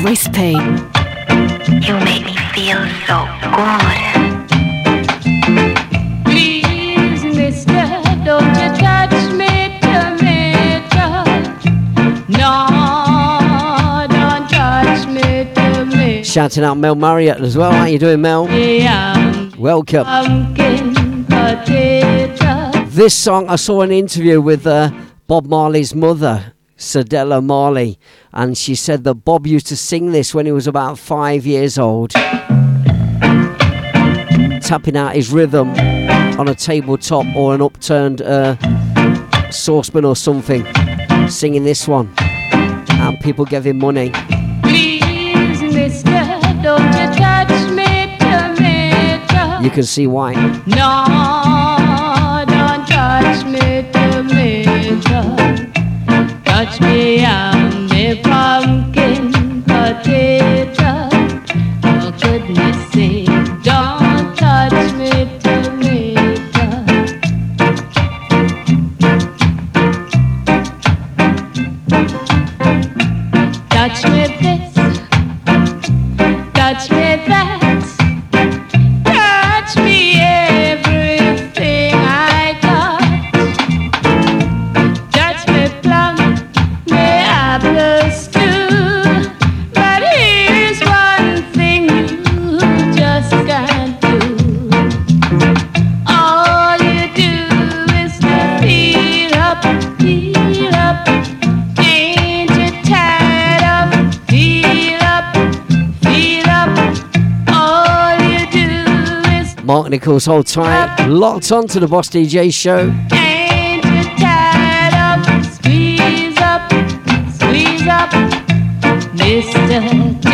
Crispy. You make me feel so good. Shouting out Mel Marriott as well. How you doing, Mel? Yum, Welcome. This song, I saw an interview with uh, Bob Marley's mother, Cedella Marley, and she said that Bob used to sing this when he was about five years old, tapping out his rhythm on a tabletop or an upturned uh, saucepan or something, singing this one, and people gave him money. Please, mister, don't you touch me, tomato. You can see why. No, don't touch me. Touch me the pumpkin Nichols, hold tight. Locked on to the Boss DJ show. Mister,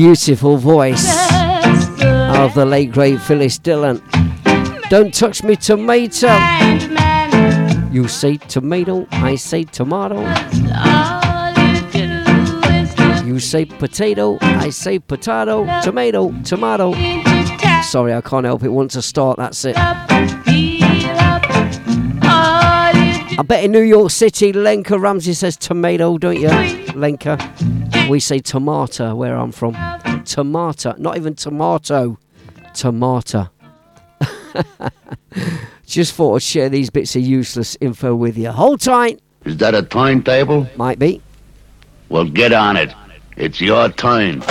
beautiful voice of the late great Phyllis Dillon. Don't touch me, tomato. You say tomato, I say tomato. You say potato, I say potato. Tomato, tomato. Sorry, I can't help it. Once I start, that's it. I bet in New York City, Lenka Ramsey says tomato, don't you? Lenka. We say tomato where I'm from. Tomato, not even tomato. Tomato. [laughs] Just thought I'd share these bits of useless info with you. Hold tight. Is that a timetable? Might be. Well, get on it. It's your turn.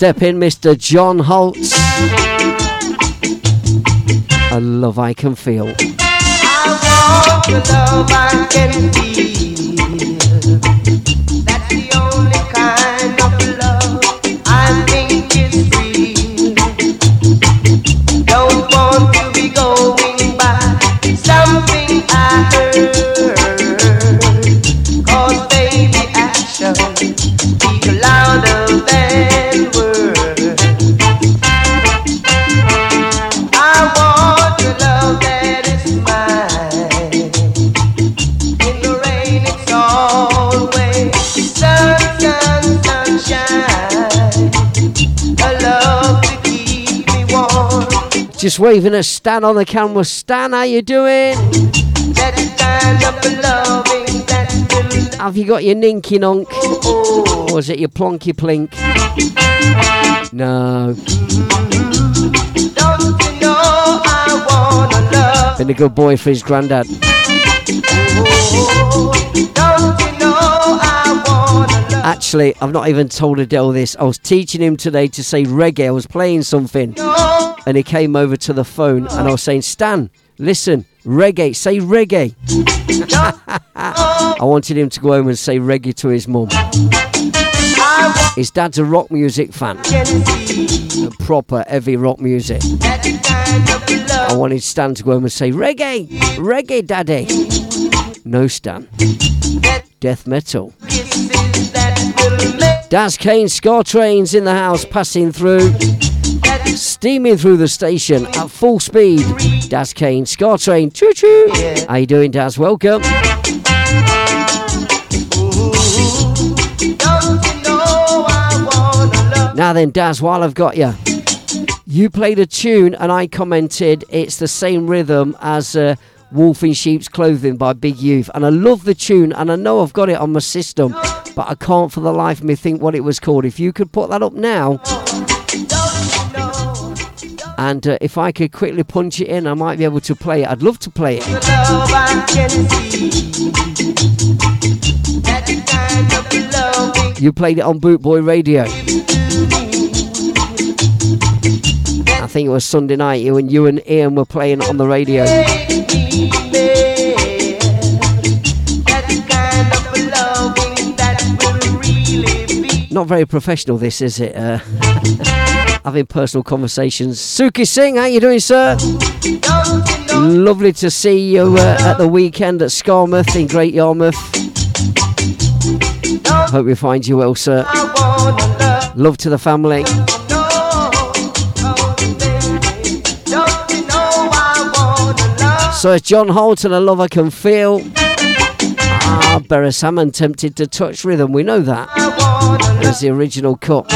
Step in, Mr. John Holt. A love I can feel. want the love I can feel. That's the only kind of love I think is real. Don't want to be going by something I heard. Cause baby action speak Just waving at Stan on the camera. Stan, how you doing? Have you got your ninky nonk? Or is it your plonky plink? No. Been a good boy for his granddad. Actually, I've not even told Adele this. I was teaching him today to say reggae. I was playing something, and he came over to the phone, and I was saying, Stan, listen, reggae, say reggae. [laughs] I wanted him to go home and say reggae to his mum. His dad's a rock music fan, a proper heavy rock music. I wanted Stan to go home and say reggae, reggae, daddy. No, Stan. Death metal. Daz Kane Ska Trains in the house, passing through, steaming through the station at full speed. Daz Kane Ska Train, choo choo. How you doing, Daz? Welcome. Now then, Daz, while I've got you, you played a tune and I commented it's the same rhythm as uh, Wolf in Sheep's Clothing by Big Youth. And I love the tune and I know I've got it on my system, but I can't for the life of me think what it was called. If you could put that up now. And uh, if I could quickly punch it in, I might be able to play it. I'd love to play it. You played it on Boot Boy Radio. I think it was Sunday night. You and you and Ian were playing on the radio. Not very professional, this is it? Uh, [laughs] having personal conversations. Suki Singh, how you doing, sir? Lovely to see you uh, at the weekend at Skamouth in Great Yarmouth. Hope we find you well, sir. Love to the family. So it's John Holt and a love I can feel. Ah, Beres Hammond tempted to touch rhythm. We know that. There's the original cut.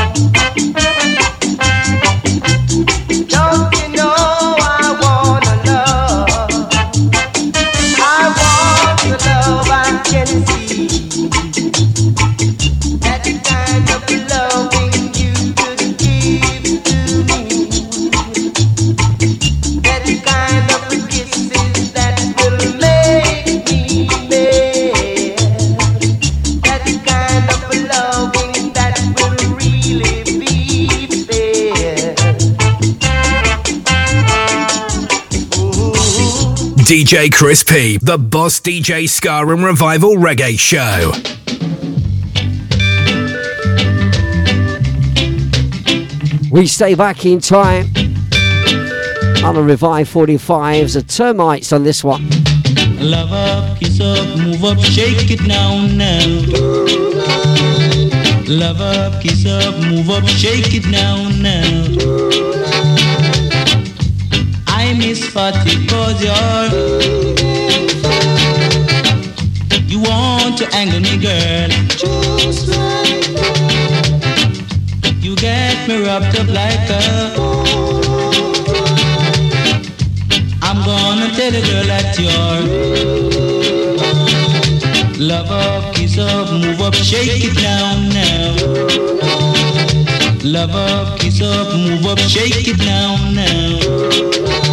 DJ Chris P, the Boss DJ Ska and Revival Reggae Show. We stay back in time on a Revive 45s, a termites on this one. Love up, kiss up, move up, shake it now, now. Love up, kiss up, move up, shake it now, now. Fatty cause you're. You want to angle me, girl. Just like You get me wrapped up like a. I'm gonna tell the girl that you're Love up, kiss up, move up, shake it down now Love up, kiss up, move up, shake it down now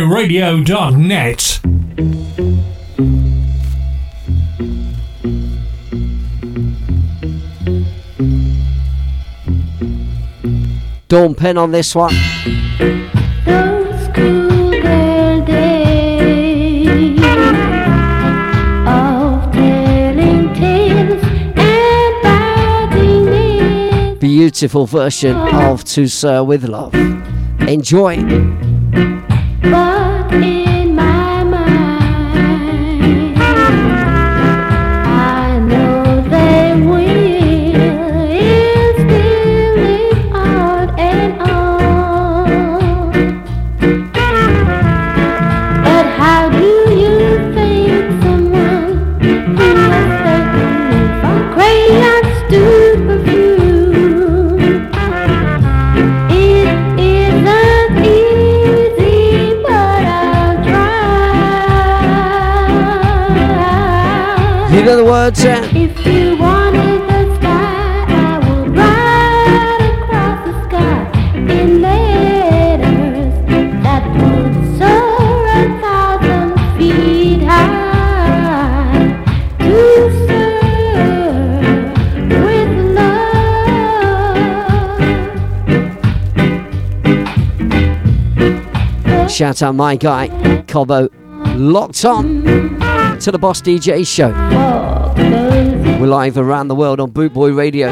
bootboyradio.net. Dawn Penn on this one. Beautiful version of To Sir with Love. Enjoy. Shout out my guy, Cobo, locked on to the Boss DJ show. We're live around the world on Boot Boy Radio.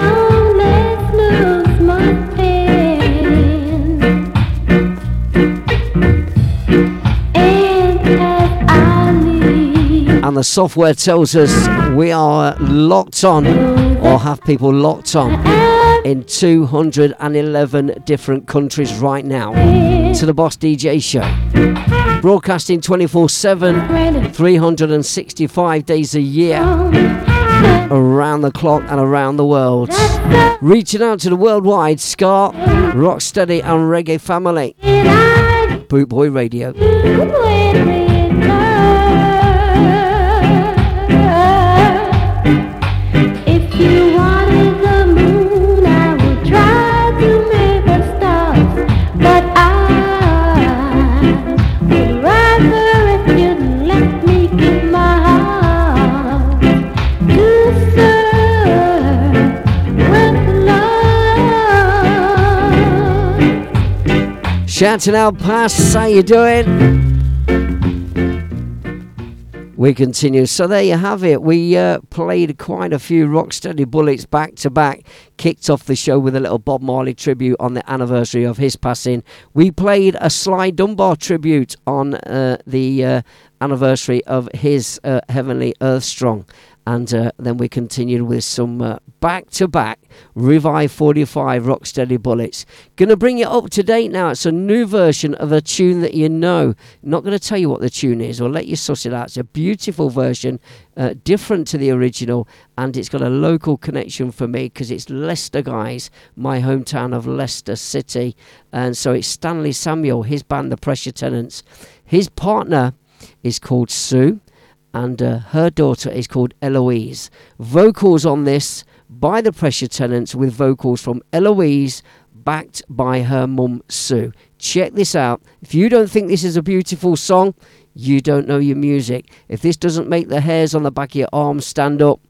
And the software tells us we are locked on, or have people locked on, in 211 different countries right now to the Boss DJ show. Broadcasting 24 7, 365 days a year, around the clock and around the world. Reaching out to the worldwide ska, rocksteady, and reggae family. Boot Boy Radio. To serve with love. Shouting out past, how you doing? We continue. So there you have it. We uh, played quite a few Rocksteady Bullets back to back. Kicked off the show with a little Bob Marley tribute on the anniversary of his passing. We played a Sly Dunbar tribute on uh, the uh, anniversary of his uh, Heavenly Earth Strong. And uh, then we continued with some back to back Revive 45 Rocksteady Bullets. Gonna bring it up to date now. It's a new version of a tune that you know. Not gonna tell you what the tune is, or let you suss it out. It's a beautiful version, uh, different to the original, and it's got a local connection for me because it's Leicester, guys, my hometown of Leicester City. And so it's Stanley Samuel, his band, The Pressure Tenants. His partner is called Sue and uh, her daughter is called Eloise. Vocals on this by the Pressure Tenants with vocals from Eloise backed by her mum Sue. Check this out. If you don't think this is a beautiful song, you don't know your music. If this doesn't make the hairs on the back of your arms stand up,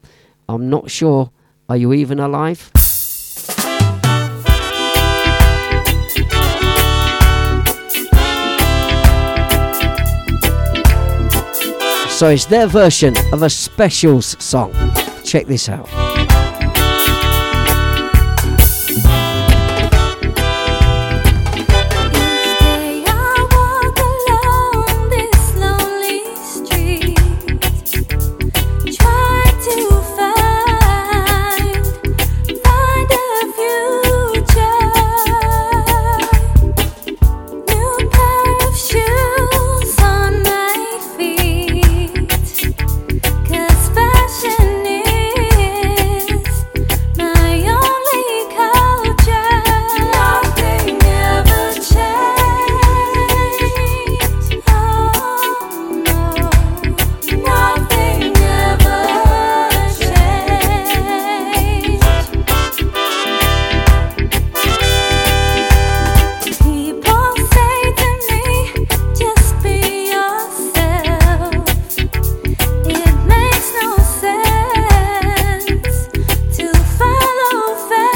I'm not sure. Are you even alive? So it's their version of a specials song. Check this out.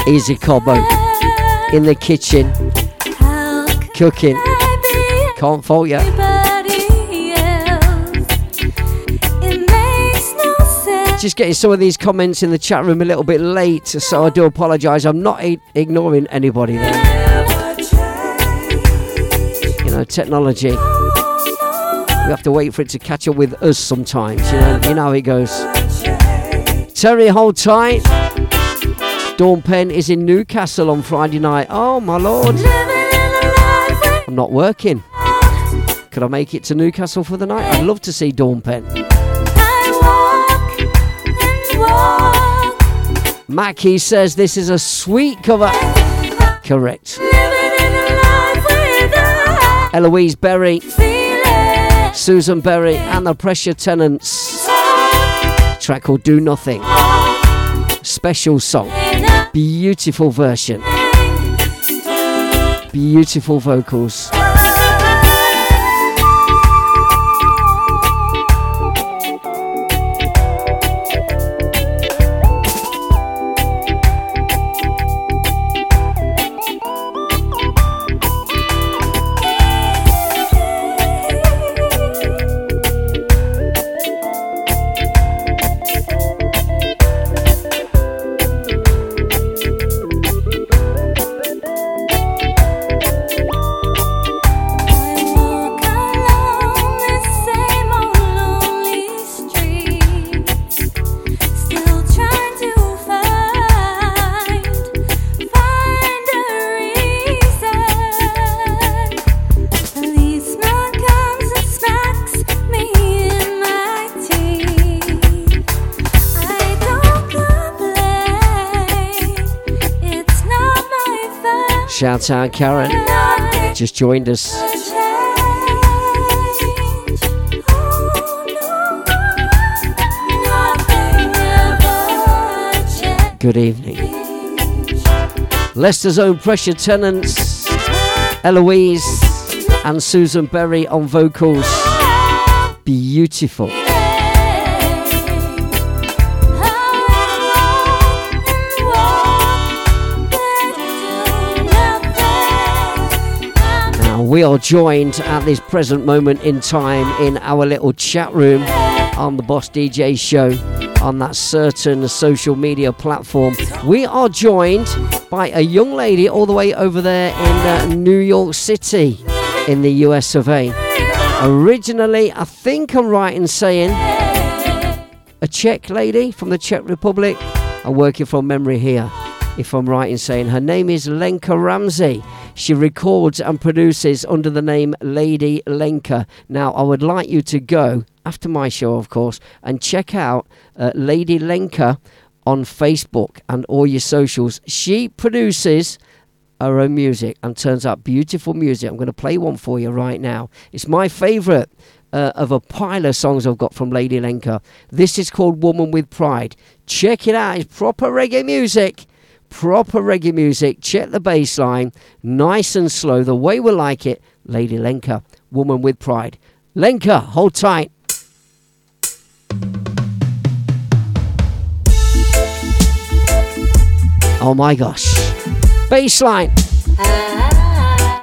Easy Cobbo in the kitchen, cooking. Can't fault ya. Just getting some of these comments in the chat room a little bit late, so I do apologise. I'm not i- ignoring anybody there. You know, technology. We have to wait for it to catch up with us sometimes. You know, you know how it goes. Terry, hold tight. Dawn Penn is in Newcastle on Friday night. Oh my lord. I'm not working. Could I make it to Newcastle for the night? I'd love to see Dawn Penn. Mackie says this is a sweet cover. Correct. Eloise Berry, Susan Berry, and the Pressure Tenants. Track called Do Nothing. Special song. Beautiful version. Beautiful vocals. Shout out Karen. Just joined us. Good evening. Leicester's own pressure tenants, Eloise and Susan Berry on vocals. Beautiful. We are joined at this present moment in time in our little chat room on the Boss DJ show on that certain social media platform. We are joined by a young lady all the way over there in uh, New York City in the US of A. Originally, I think I'm right in saying a Czech lady from the Czech Republic. I'm working from memory here, if I'm right in saying her name is Lenka Ramsey. She records and produces under the name Lady Lenka. Now, I would like you to go after my show, of course, and check out uh, Lady Lenka on Facebook and all your socials. She produces her own music and turns out beautiful music. I'm going to play one for you right now. It's my favourite uh, of a pile of songs I've got from Lady Lenka. This is called Woman with Pride. Check it out. It's proper reggae music. Proper reggae music. Check the bass line. Nice and slow, the way we like it. Lady Lenka, Woman with Pride. Lenka, hold tight. Oh my gosh. Bassline.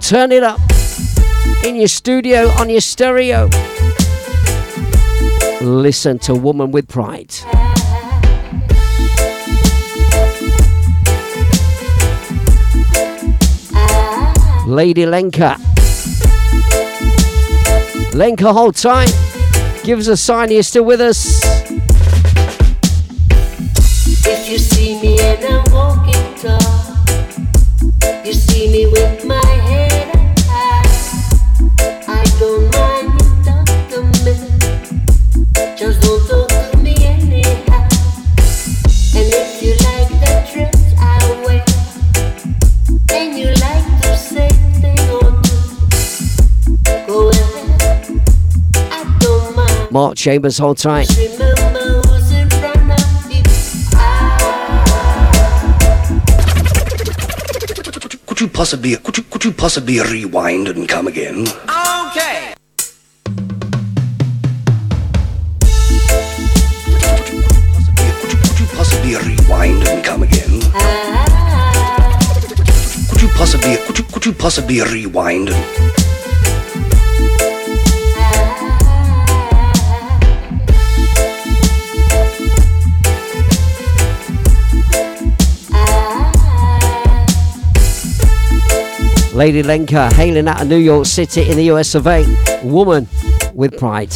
Turn it up. In your studio, on your stereo. Listen to Woman with Pride. Lady Lenka. Lenka, hold tight. Give us a sign you're still with us. If you see me and I'm walking tall, you see me with my Mark Chambers, hold tight. Remember who's in front of you. Could you possibly could you could you possibly rewind and come again? Okay. Could you possibly rewind and come again? Could you possibly could you could you possibly rewind? Lady Lenka hailing out of New York City in the US of A. Woman with pride.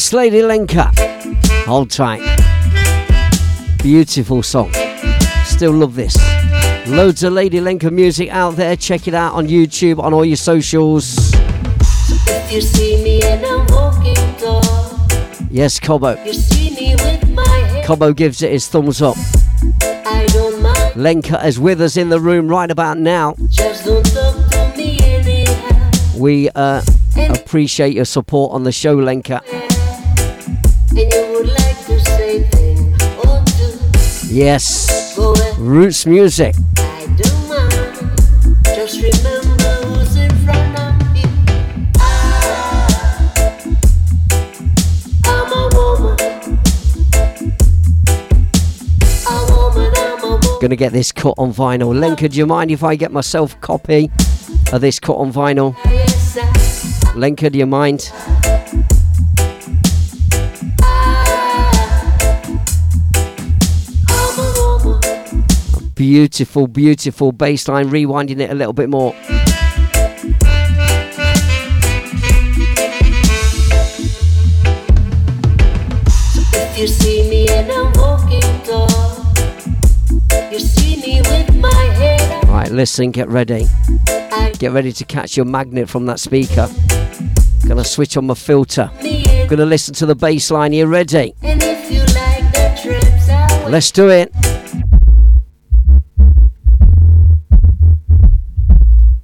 Yes, Lady Lenka. Hold tight. Beautiful song. Still love this. Loads of Lady Lenka music out there. Check it out on YouTube, on all your socials. If you see me and I'm walking tall, Yes, Cobo. you see me with my. Cobo gives it his thumbs up. I don't mind, Lenka is with us in the room right about now. just don't talk to me. We uh, appreciate your support on the show, Lenka. I'm a woman. Gonna get this cut on vinyl. Lenka, do you mind if I get myself a copy of this cut on vinyl? Yes, Lenka, do you mind? Beautiful, beautiful bass line. Rewinding it a little bit more. If you see me and I'm walking tall, you see me with my head. Right, listen, get ready. Get ready to catch your magnet from that speaker. Gonna switch on my filter. Gonna listen to the bass line. You ready? And if you like the trips Let's do it.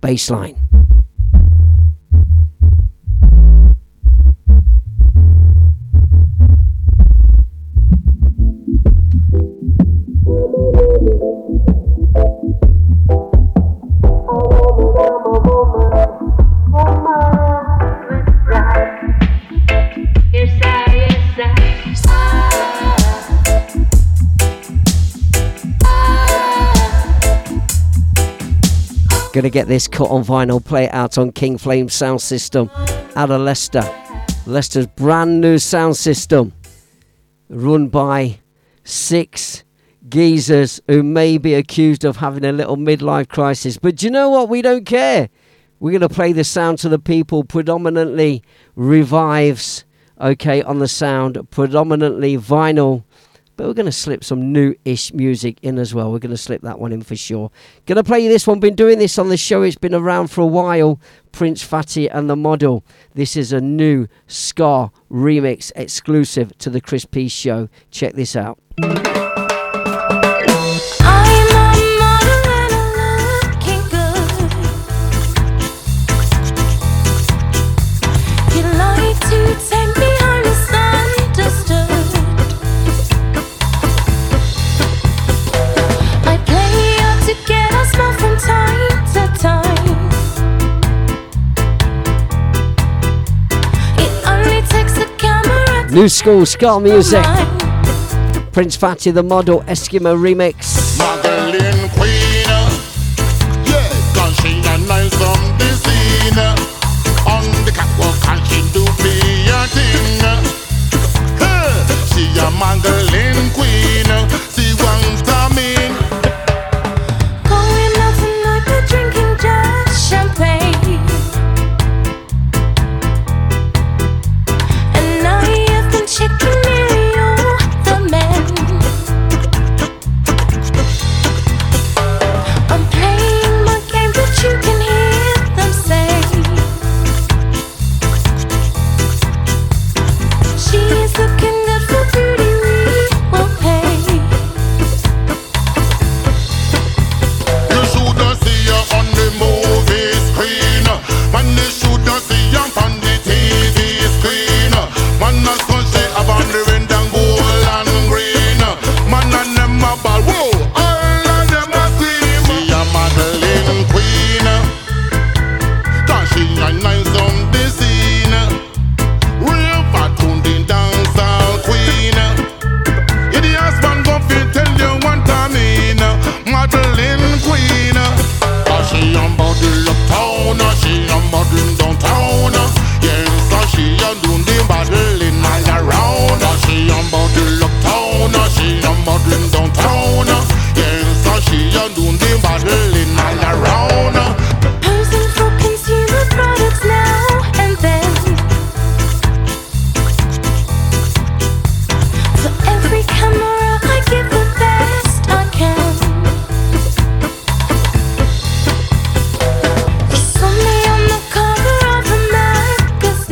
Bass line. Gonna get this cut on vinyl, play it out on King Flame sound system out of Leicester. Leicester's brand new sound system, run by six geezers who may be accused of having a little midlife crisis. But you know what? We don't care. We're gonna play the sound to the people, predominantly revives, okay, on the sound, predominantly vinyl but we're going to slip some new-ish music in as well. We're going to slip that one in for sure. Going to play you this one. Been doing this on the show. It's been around for a while. Prince Fatty and the Model. This is a new Ska remix exclusive to the Chris P show. Check this out. New school ska music. Prince Fatty the Model Eskimo remix.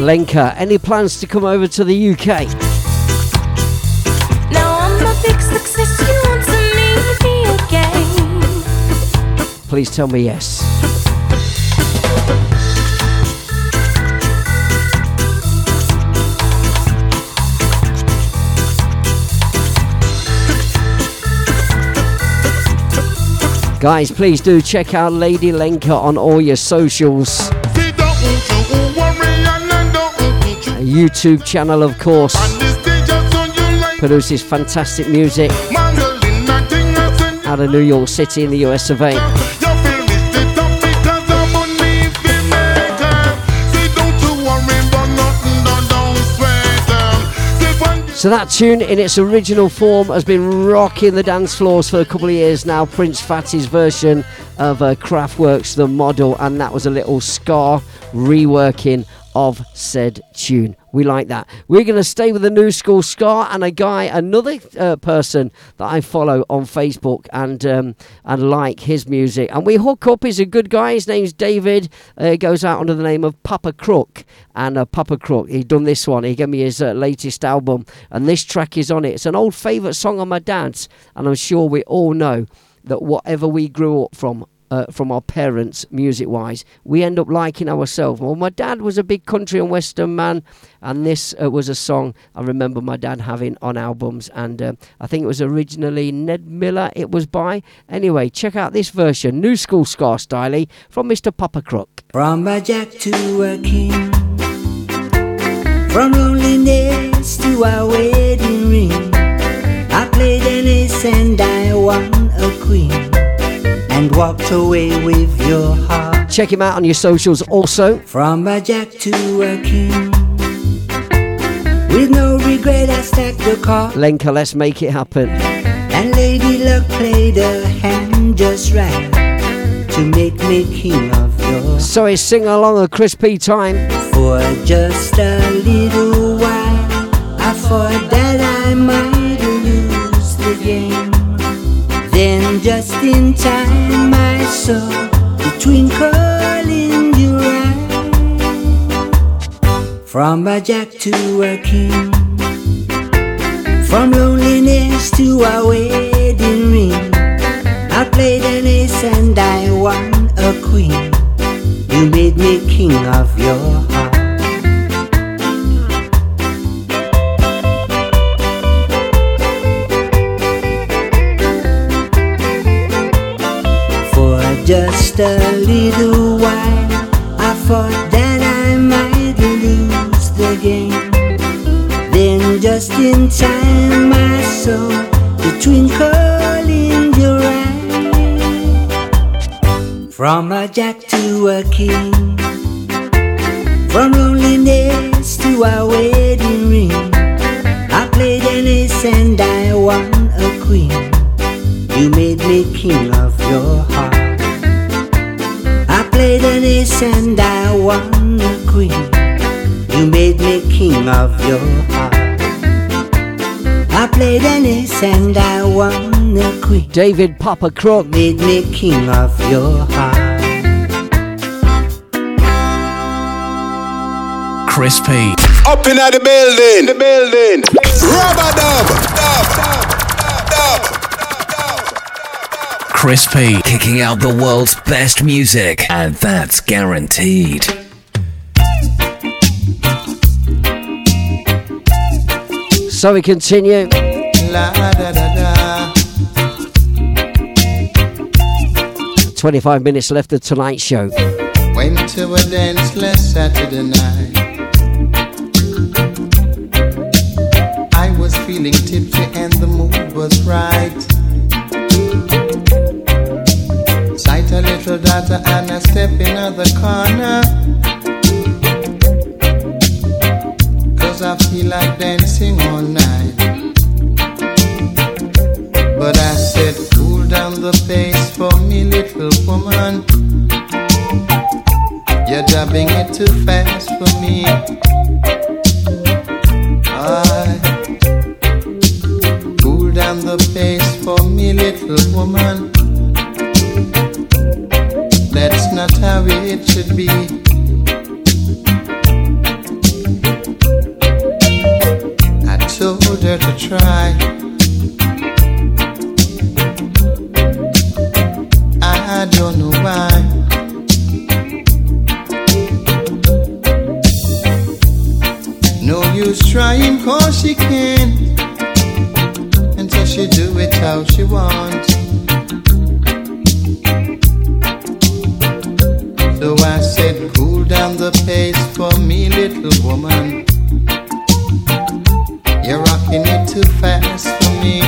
Lenka, any plans to come over to the UK? Now I'm a big success. To meet me again? Please tell me yes. Guys, please do check out Lady Lenka on all your socials. YouTube channel, of course. Produces fantastic music out of New York City in the US of A. So that tune in its original form has been rocking the dance floors for a couple of years now. Prince Fatty's version of uh, Kraftwerk's The Model, and that was a little Ska reworking of said tune. We like that. We're going to stay with the new school Ska and a guy, another uh, person that I follow on Facebook and um, and like his music. And we hook up. He's a good guy. His name's David. Uh, goes out under the name of Papa Crook. And uh, Papa Crook, he done this one. He gave me his uh, latest album, and this track is on it. It's an old favourite song of my dad's, and I'm sure we all know that whatever we grew up from, uh, from our parents, music wise, we end up liking ourselves. Well, my dad was a big country and western man, and this uh, was a song I remember my dad having on albums. And uh, I think it was originally Ned Miller, it was by. Anyway, check out this version, new school Ska Styley from Mr. Papa Crook. From a jack to a king, from loneliness to a wedding ring. I played an ace and I won a queen, and walked away with your heart. Check him out on your socials also. From a jack to a king, with no regret I stacked the card. Lenka, let's make it happen. And Lady Luck played a hand just right to make me king of your So he's sing along a crispy time. For just a little while, I thought that I might lose the game. Then just in time I saw the twinkle in your eye. From a jack to a king, from loneliness to a wedding ring. I played an ace and I won a queen. You made me king of your heart. Just a little while, I thought that I might lose the game. Then, just in time, I saw the twinkle in your eye. From a jack to a king, from loneliness to a wedding ring. I played an ace and I won a queen. You made me king of your heart. I played an ace and I won a queen. You made me king of your heart. I played an ace and I won a queen. David Papa Crook made me king of your heart. Crispy. Up in the building, the building. Rubber dub, dub, dub, Chris P. Kicking out the world's best music, and that's guaranteed. So we continue. La da da da. 25 minutes left of tonight's show. Went to a dance last Saturday night. I was feeling tipsy and the mood was right. Little daughter and I step in the corner. Cause I feel like dancing all night. But I said, cool down the pace for me, little woman. You're dubbing it too fast for me. I cool down the pace for me, little woman. Not how it should be. I told her to try. I don't know why. No use trying cause she can't Until she do it how she wants cool down the pace for me little woman. You're rocking it too fast for me.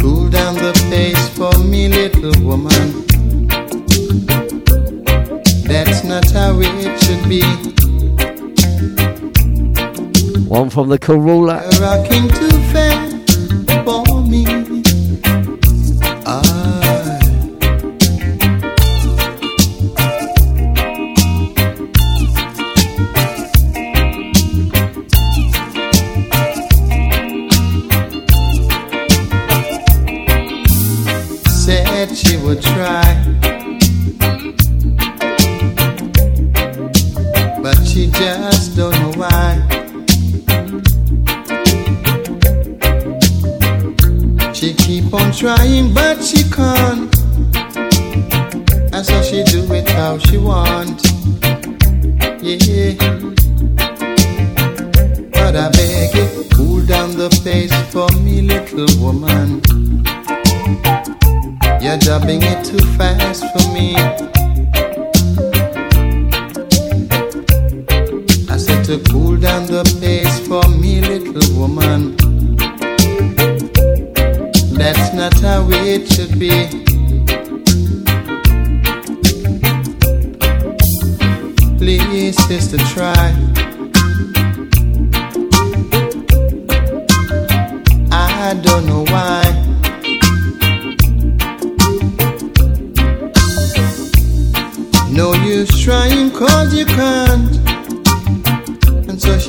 Cool down the pace for me little woman. That's not how it should be. One from the Cool Ruler.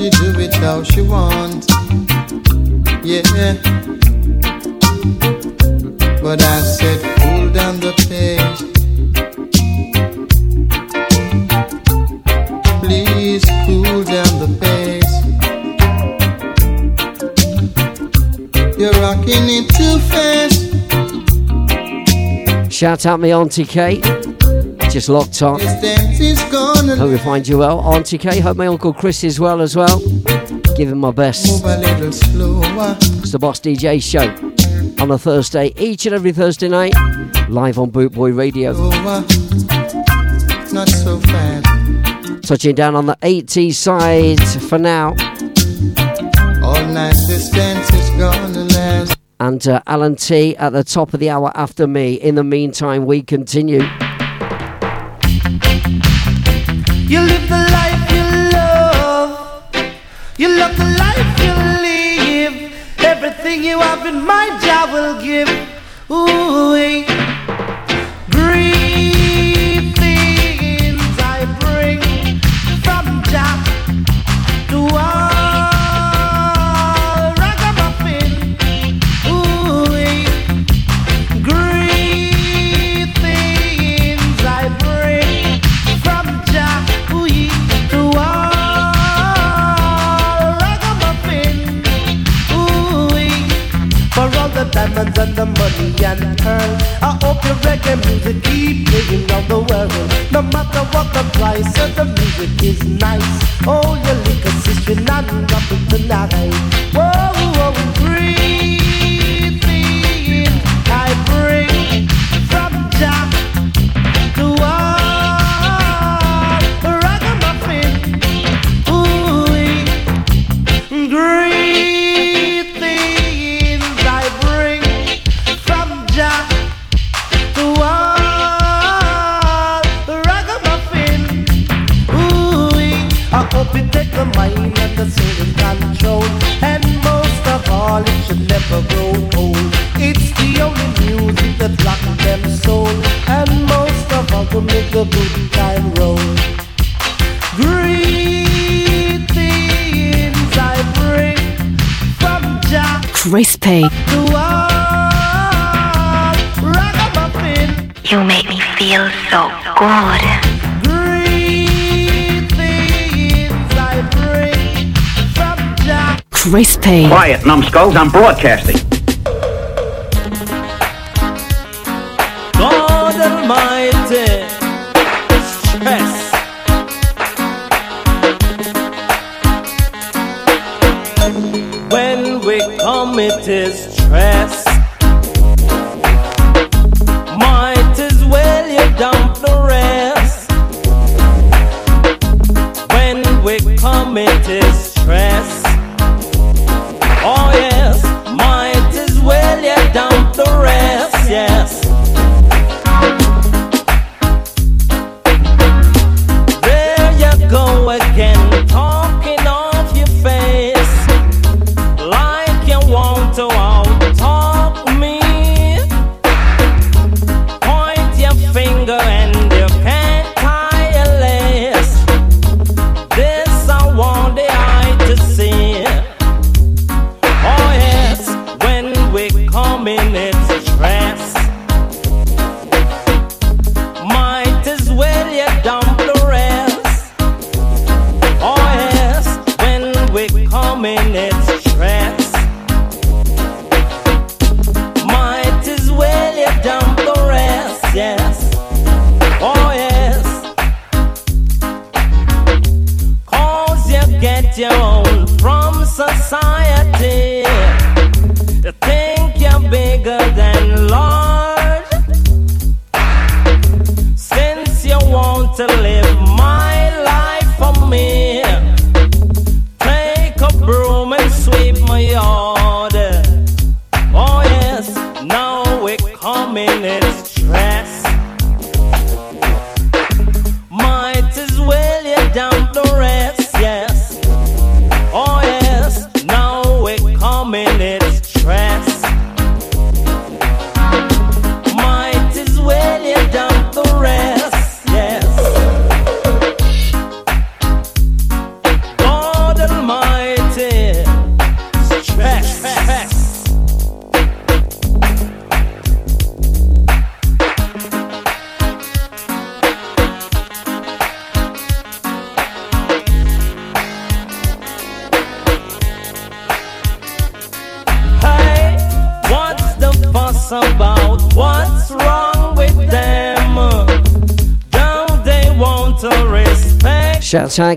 She do it how she want. Yeah. But I said, cool down the pace. Please cool down the pace. You're rocking it too fast. Shout out me Auntie Kate. Just locked on. Hope you find you well. Auntie Kate, hope my Uncle Chris is well as well. Give him my best. It's the Boss DJ show on a Thursday, each and every Thursday night, live on Boot Boy Radio. Not so fast. Touching down on the 80s side for now. All night this dance is gonna last. And uh, Alan T at the top of the hour after me. In the meantime, we continue. You live the life you love. You love the life you live. Everything you have in mind, Jah will give. Ooh, eh. And the money and pearl. I hope your reggae music keep playing on the world. No matter what the price of the music is nice. Oh, your liquor sister not dropping tonight. Whoa, never grow old. It's the only music that rock them soul, and most of all, to make the good time roll. Greetings I bring from Jah Crispy. to. You make me feel so good. Jah. Crispy. Quiet, numbskulls, I'm broadcasting. God Almighty, stress. When we come, it is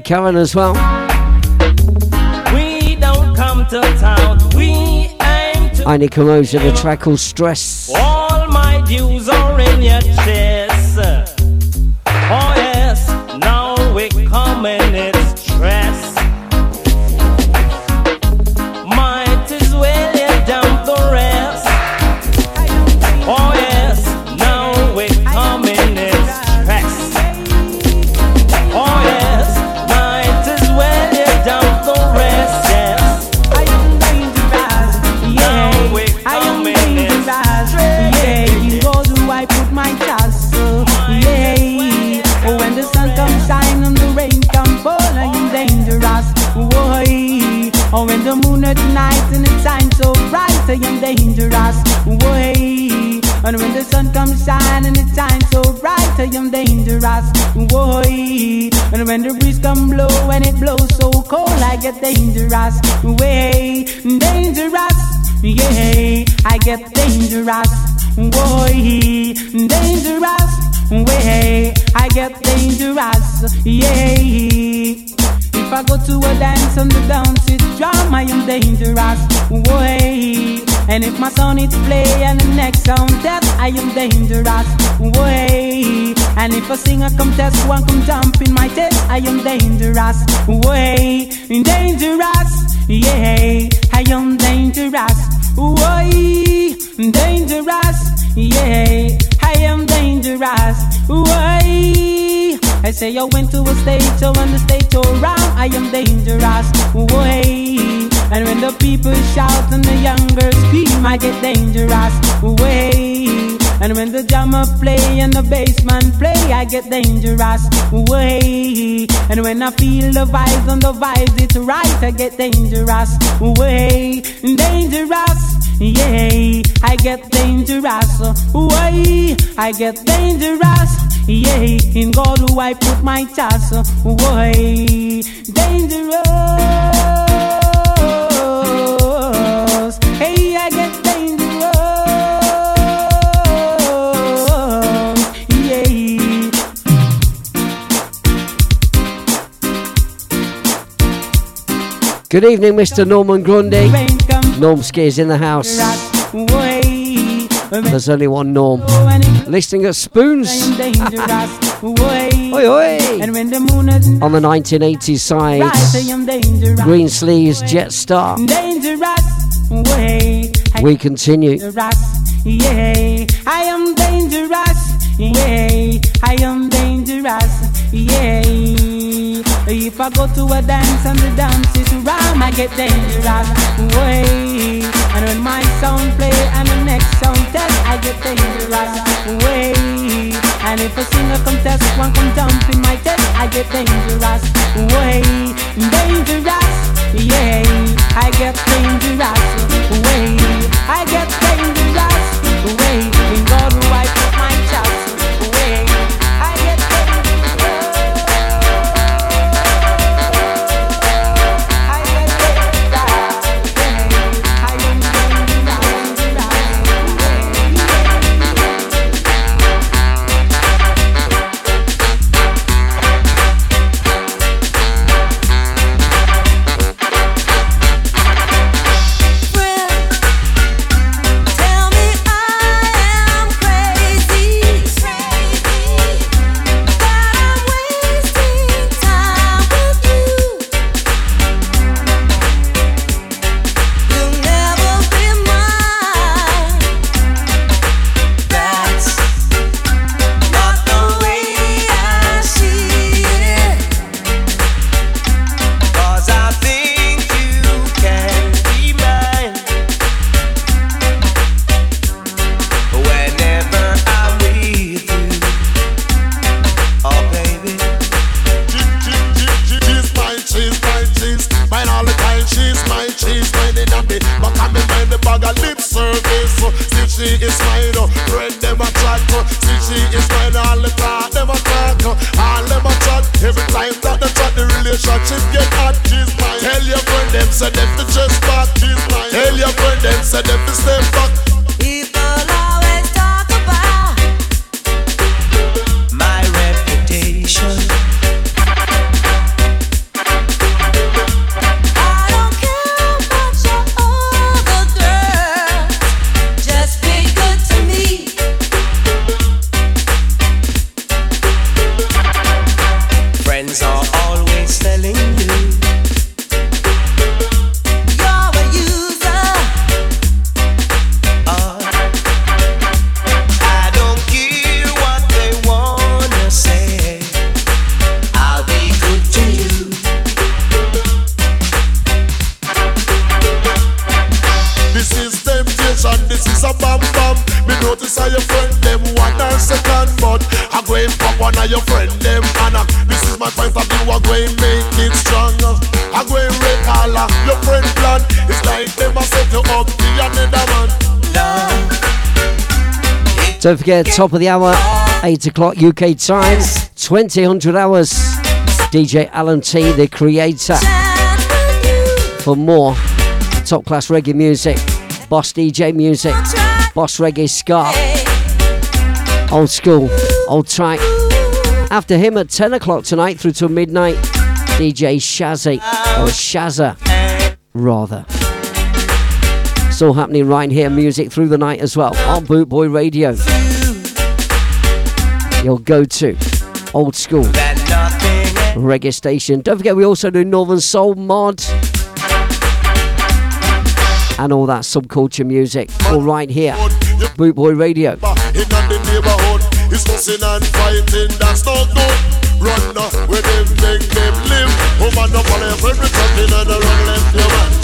Karen as well. We don't come to town. We aim to. Ini Kamoze, the track called Stress. All my dues are in your chest. I am dangerous. Why? And when the sun comes shine and it shines so bright, I am dangerous. Why? And when the breeze come blow and it blows so cold, I get dangerous. Way dangerous. Yeah, I get dangerous. Boy, dangerous. Way I get dangerous. Yeah. If I go to a dance and the dance is drum, I am dangerous. Way. And if my song is play and the next sound test, I am dangerous. Way. And if a singer come test one come jump in my test, I am dangerous. Way. Dangerous. Yeah, I am dangerous. Way. Dangerous. Yeah, I am dangerous. Way. I say I went to a stage, so when the stage go round, I am dangerous. Way. And when the people shout and the young girls scream, I get dangerous. Way. And when the drummer play and the bassman play, I get dangerous. Way. And when I feel the vibes and the vibes, it's right, I get dangerous. Way. Dangerous. Yeah, I get dangerous. Way. I get dangerous. Yeah, in God who I put my trust. Way. Dangerous. Good evening, Mr. Norman Grundy. Normski is in the house. There's only one Norm. Oh, Listening at Spoons. Oi, oi. And when the moon is on the 1980s side. Green Sleeves Jet Star. Dangerous. Way. I We continue. Yeah, I am dangerous. Yeah, I am dangerous. Yeah, if I go to a dance and the dance is rhyme, I get dangerous. Way, and when my sound play and the next sound test, I get dangerous. Way, and if a singer come test, one come jump in my test, I get dangerous. Way, dangerous. Yeah, I get dangerous. Way, I get dangerous. Way, Don't forget, top of the hour, 8 o'clock UK time, 2000 hours. DJ Alan T, the creator. For more top class reggae music, boss DJ music, boss reggae ska, old school, old tight. After him at 10 o'clock tonight through till midnight, DJ Shazzy, or Shazza, rather. It's all happening right here, music through the night as well on Boot Boy Radio. Your go to old school reggae station. Don't forget, we also do Northern Soul Mod and all that subculture music. All right here, Boot Boy Radio. Run them live. Run left your man.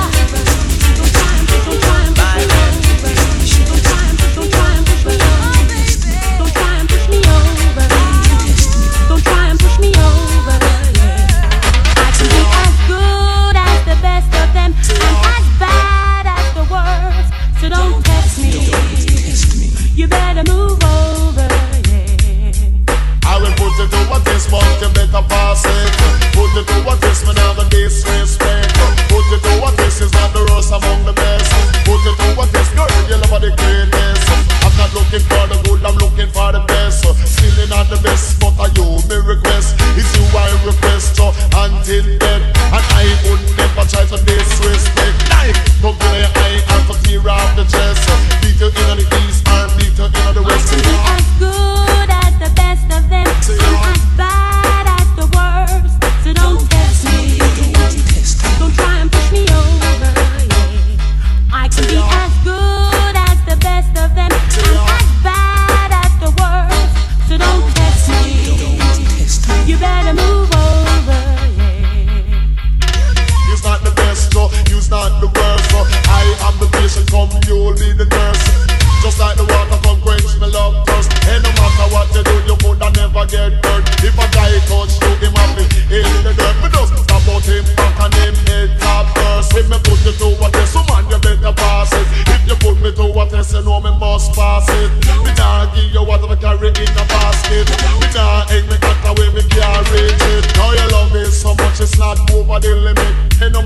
You better move over, yeah. I will put it to a test, but you better pass it. Put it to a test, me never disrespect. Put it to a test, is not the worst among the best. Put it to a test, girl, you love the greatest. I'm not looking for the good, I'm looking for the best. Still not the best, but I you me request. It's you I request, until then, and I would never try to disrespect. Like, don't me eye and to tear off the chest. Beat you in the pass it. Me nah give you what I carry in a basket. Me nah egg me cut away me carry it. Now your love is so much, it's not over the limit. And no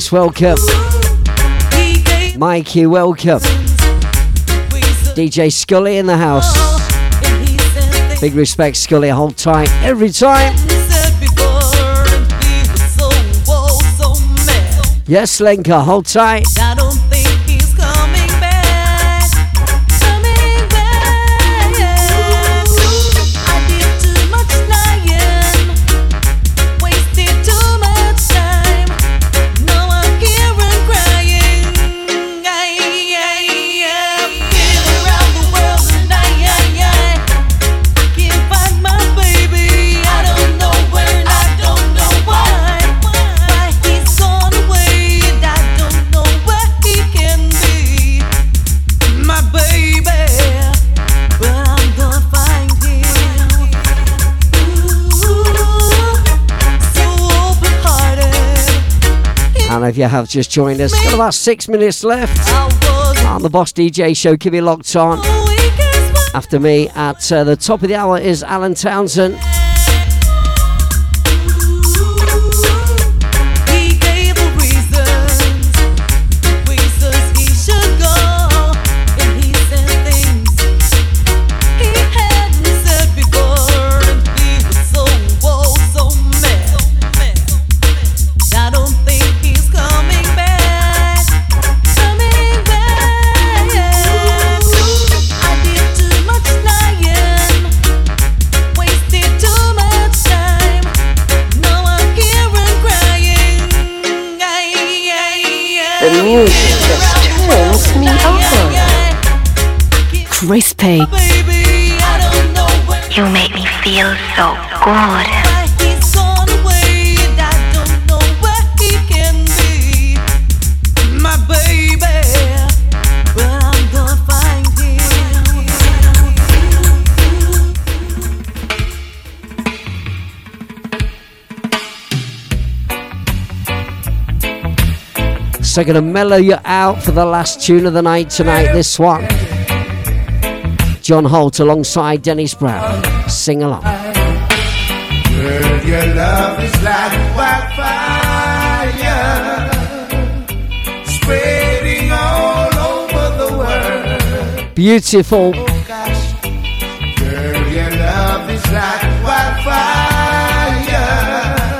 Ernest, welcome. Mikey, welcome. DJ Scully in the house. Big respect, Scully. Hold tight every time. Yes, Lenka, hold tight. You have just joined us. Got about six minutes left on the Boss DJ show. Keep it locked on. After me at uh, the top of the hour is Alan Townsend. Crispy. You make me feel so good. He's gone away and I don't know where he can be. My baby, but I'm gonna find him. So gonna mellow you out for the last tune of the night tonight. This one, John Holt alongside Dennis Brown. Sing along. Girl, your love is like wildfire, spreading all over the world. Beautiful. Oh, Girl, your love is like wildfire,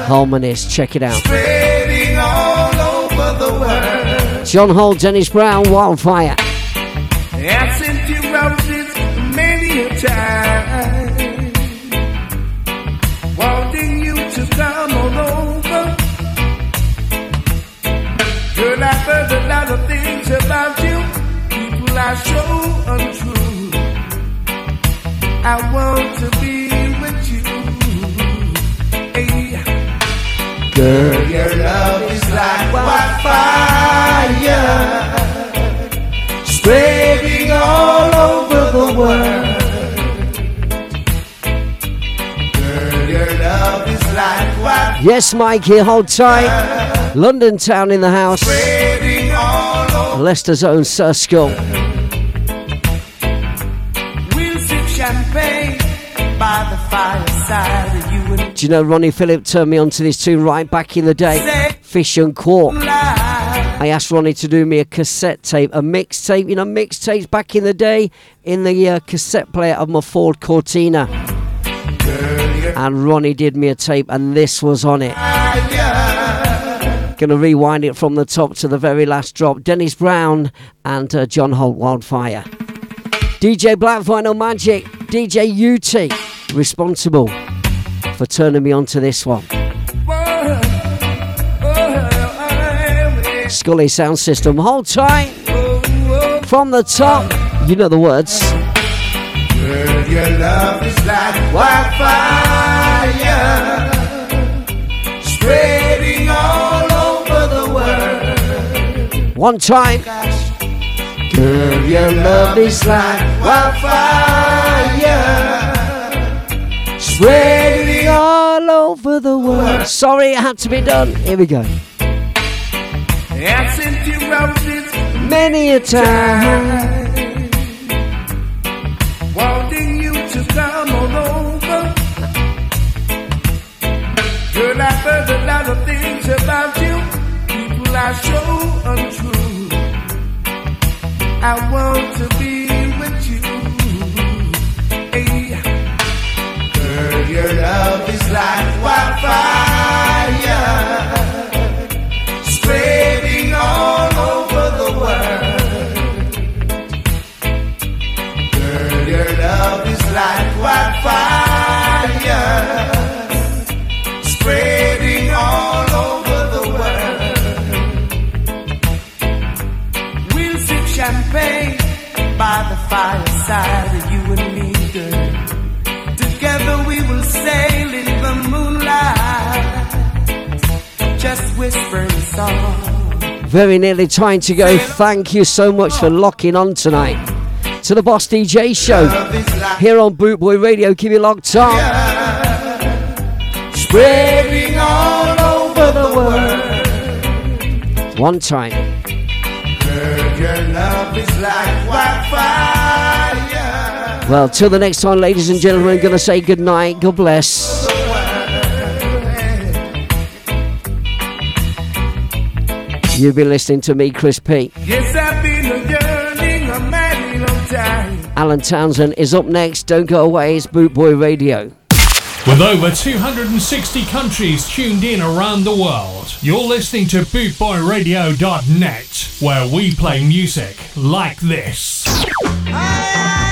Harmonist, check it out. spreading all over the world. John Holt, Dennis Brown, Wildfire. I want to be with you. Hey. Girl, your love is like wildfire spreading all over the world. Girl, your love is like Yes, Mikey, hold tight. London town in the house. spreading all over. Leicester's own Sir Skull. Do you know Ronnie Phillip turned me onto this tune right back in the day? Fish and Quark. I asked Ronnie to do me a cassette tape, a mixtape. You know, mixtapes back in the day in the uh, cassette player of my Ford Cortina. And Ronnie did me a tape, and this was on it. Gonna rewind it from the top to the very last drop. Dennis Brown and uh, John Holt Wildfire. DJ Black Vinyl Magic, DJ UT, responsible for turning me on to this one. Scully Sound System, hold tight. From the top, you know the words. Girl, your love is like wildfire, spreading all over the world. One time. Girl, your love is like wildfire, Spreading all over the world. Sorry, it had to be done. Here we go. I've you roses Many a time. wanting you to come on over. Girl, I've heard a lot of things about you. People are so untrue. I want to be with you. Girl, your love is like wildfire, spreading all over the world. Girl, your love is like wildfire, Very nearly time to go. Thank you so much for locking on tonight to the Boss DJ show here on Boot Boy Radio. Keep it locked on. spreading all over the world. One time. Girl, your love is like. Well, till the next time, ladies and gentlemen, to say good night. God bless. You've been listening to me, Chris P. Yes, I've been a yearning a mighty long time. Alan Townsend is up next. Don't go away. It's Boot Boy Radio. With over 260 countries tuned in around the world, you're listening to bootboyradio.net, where we play music like this. I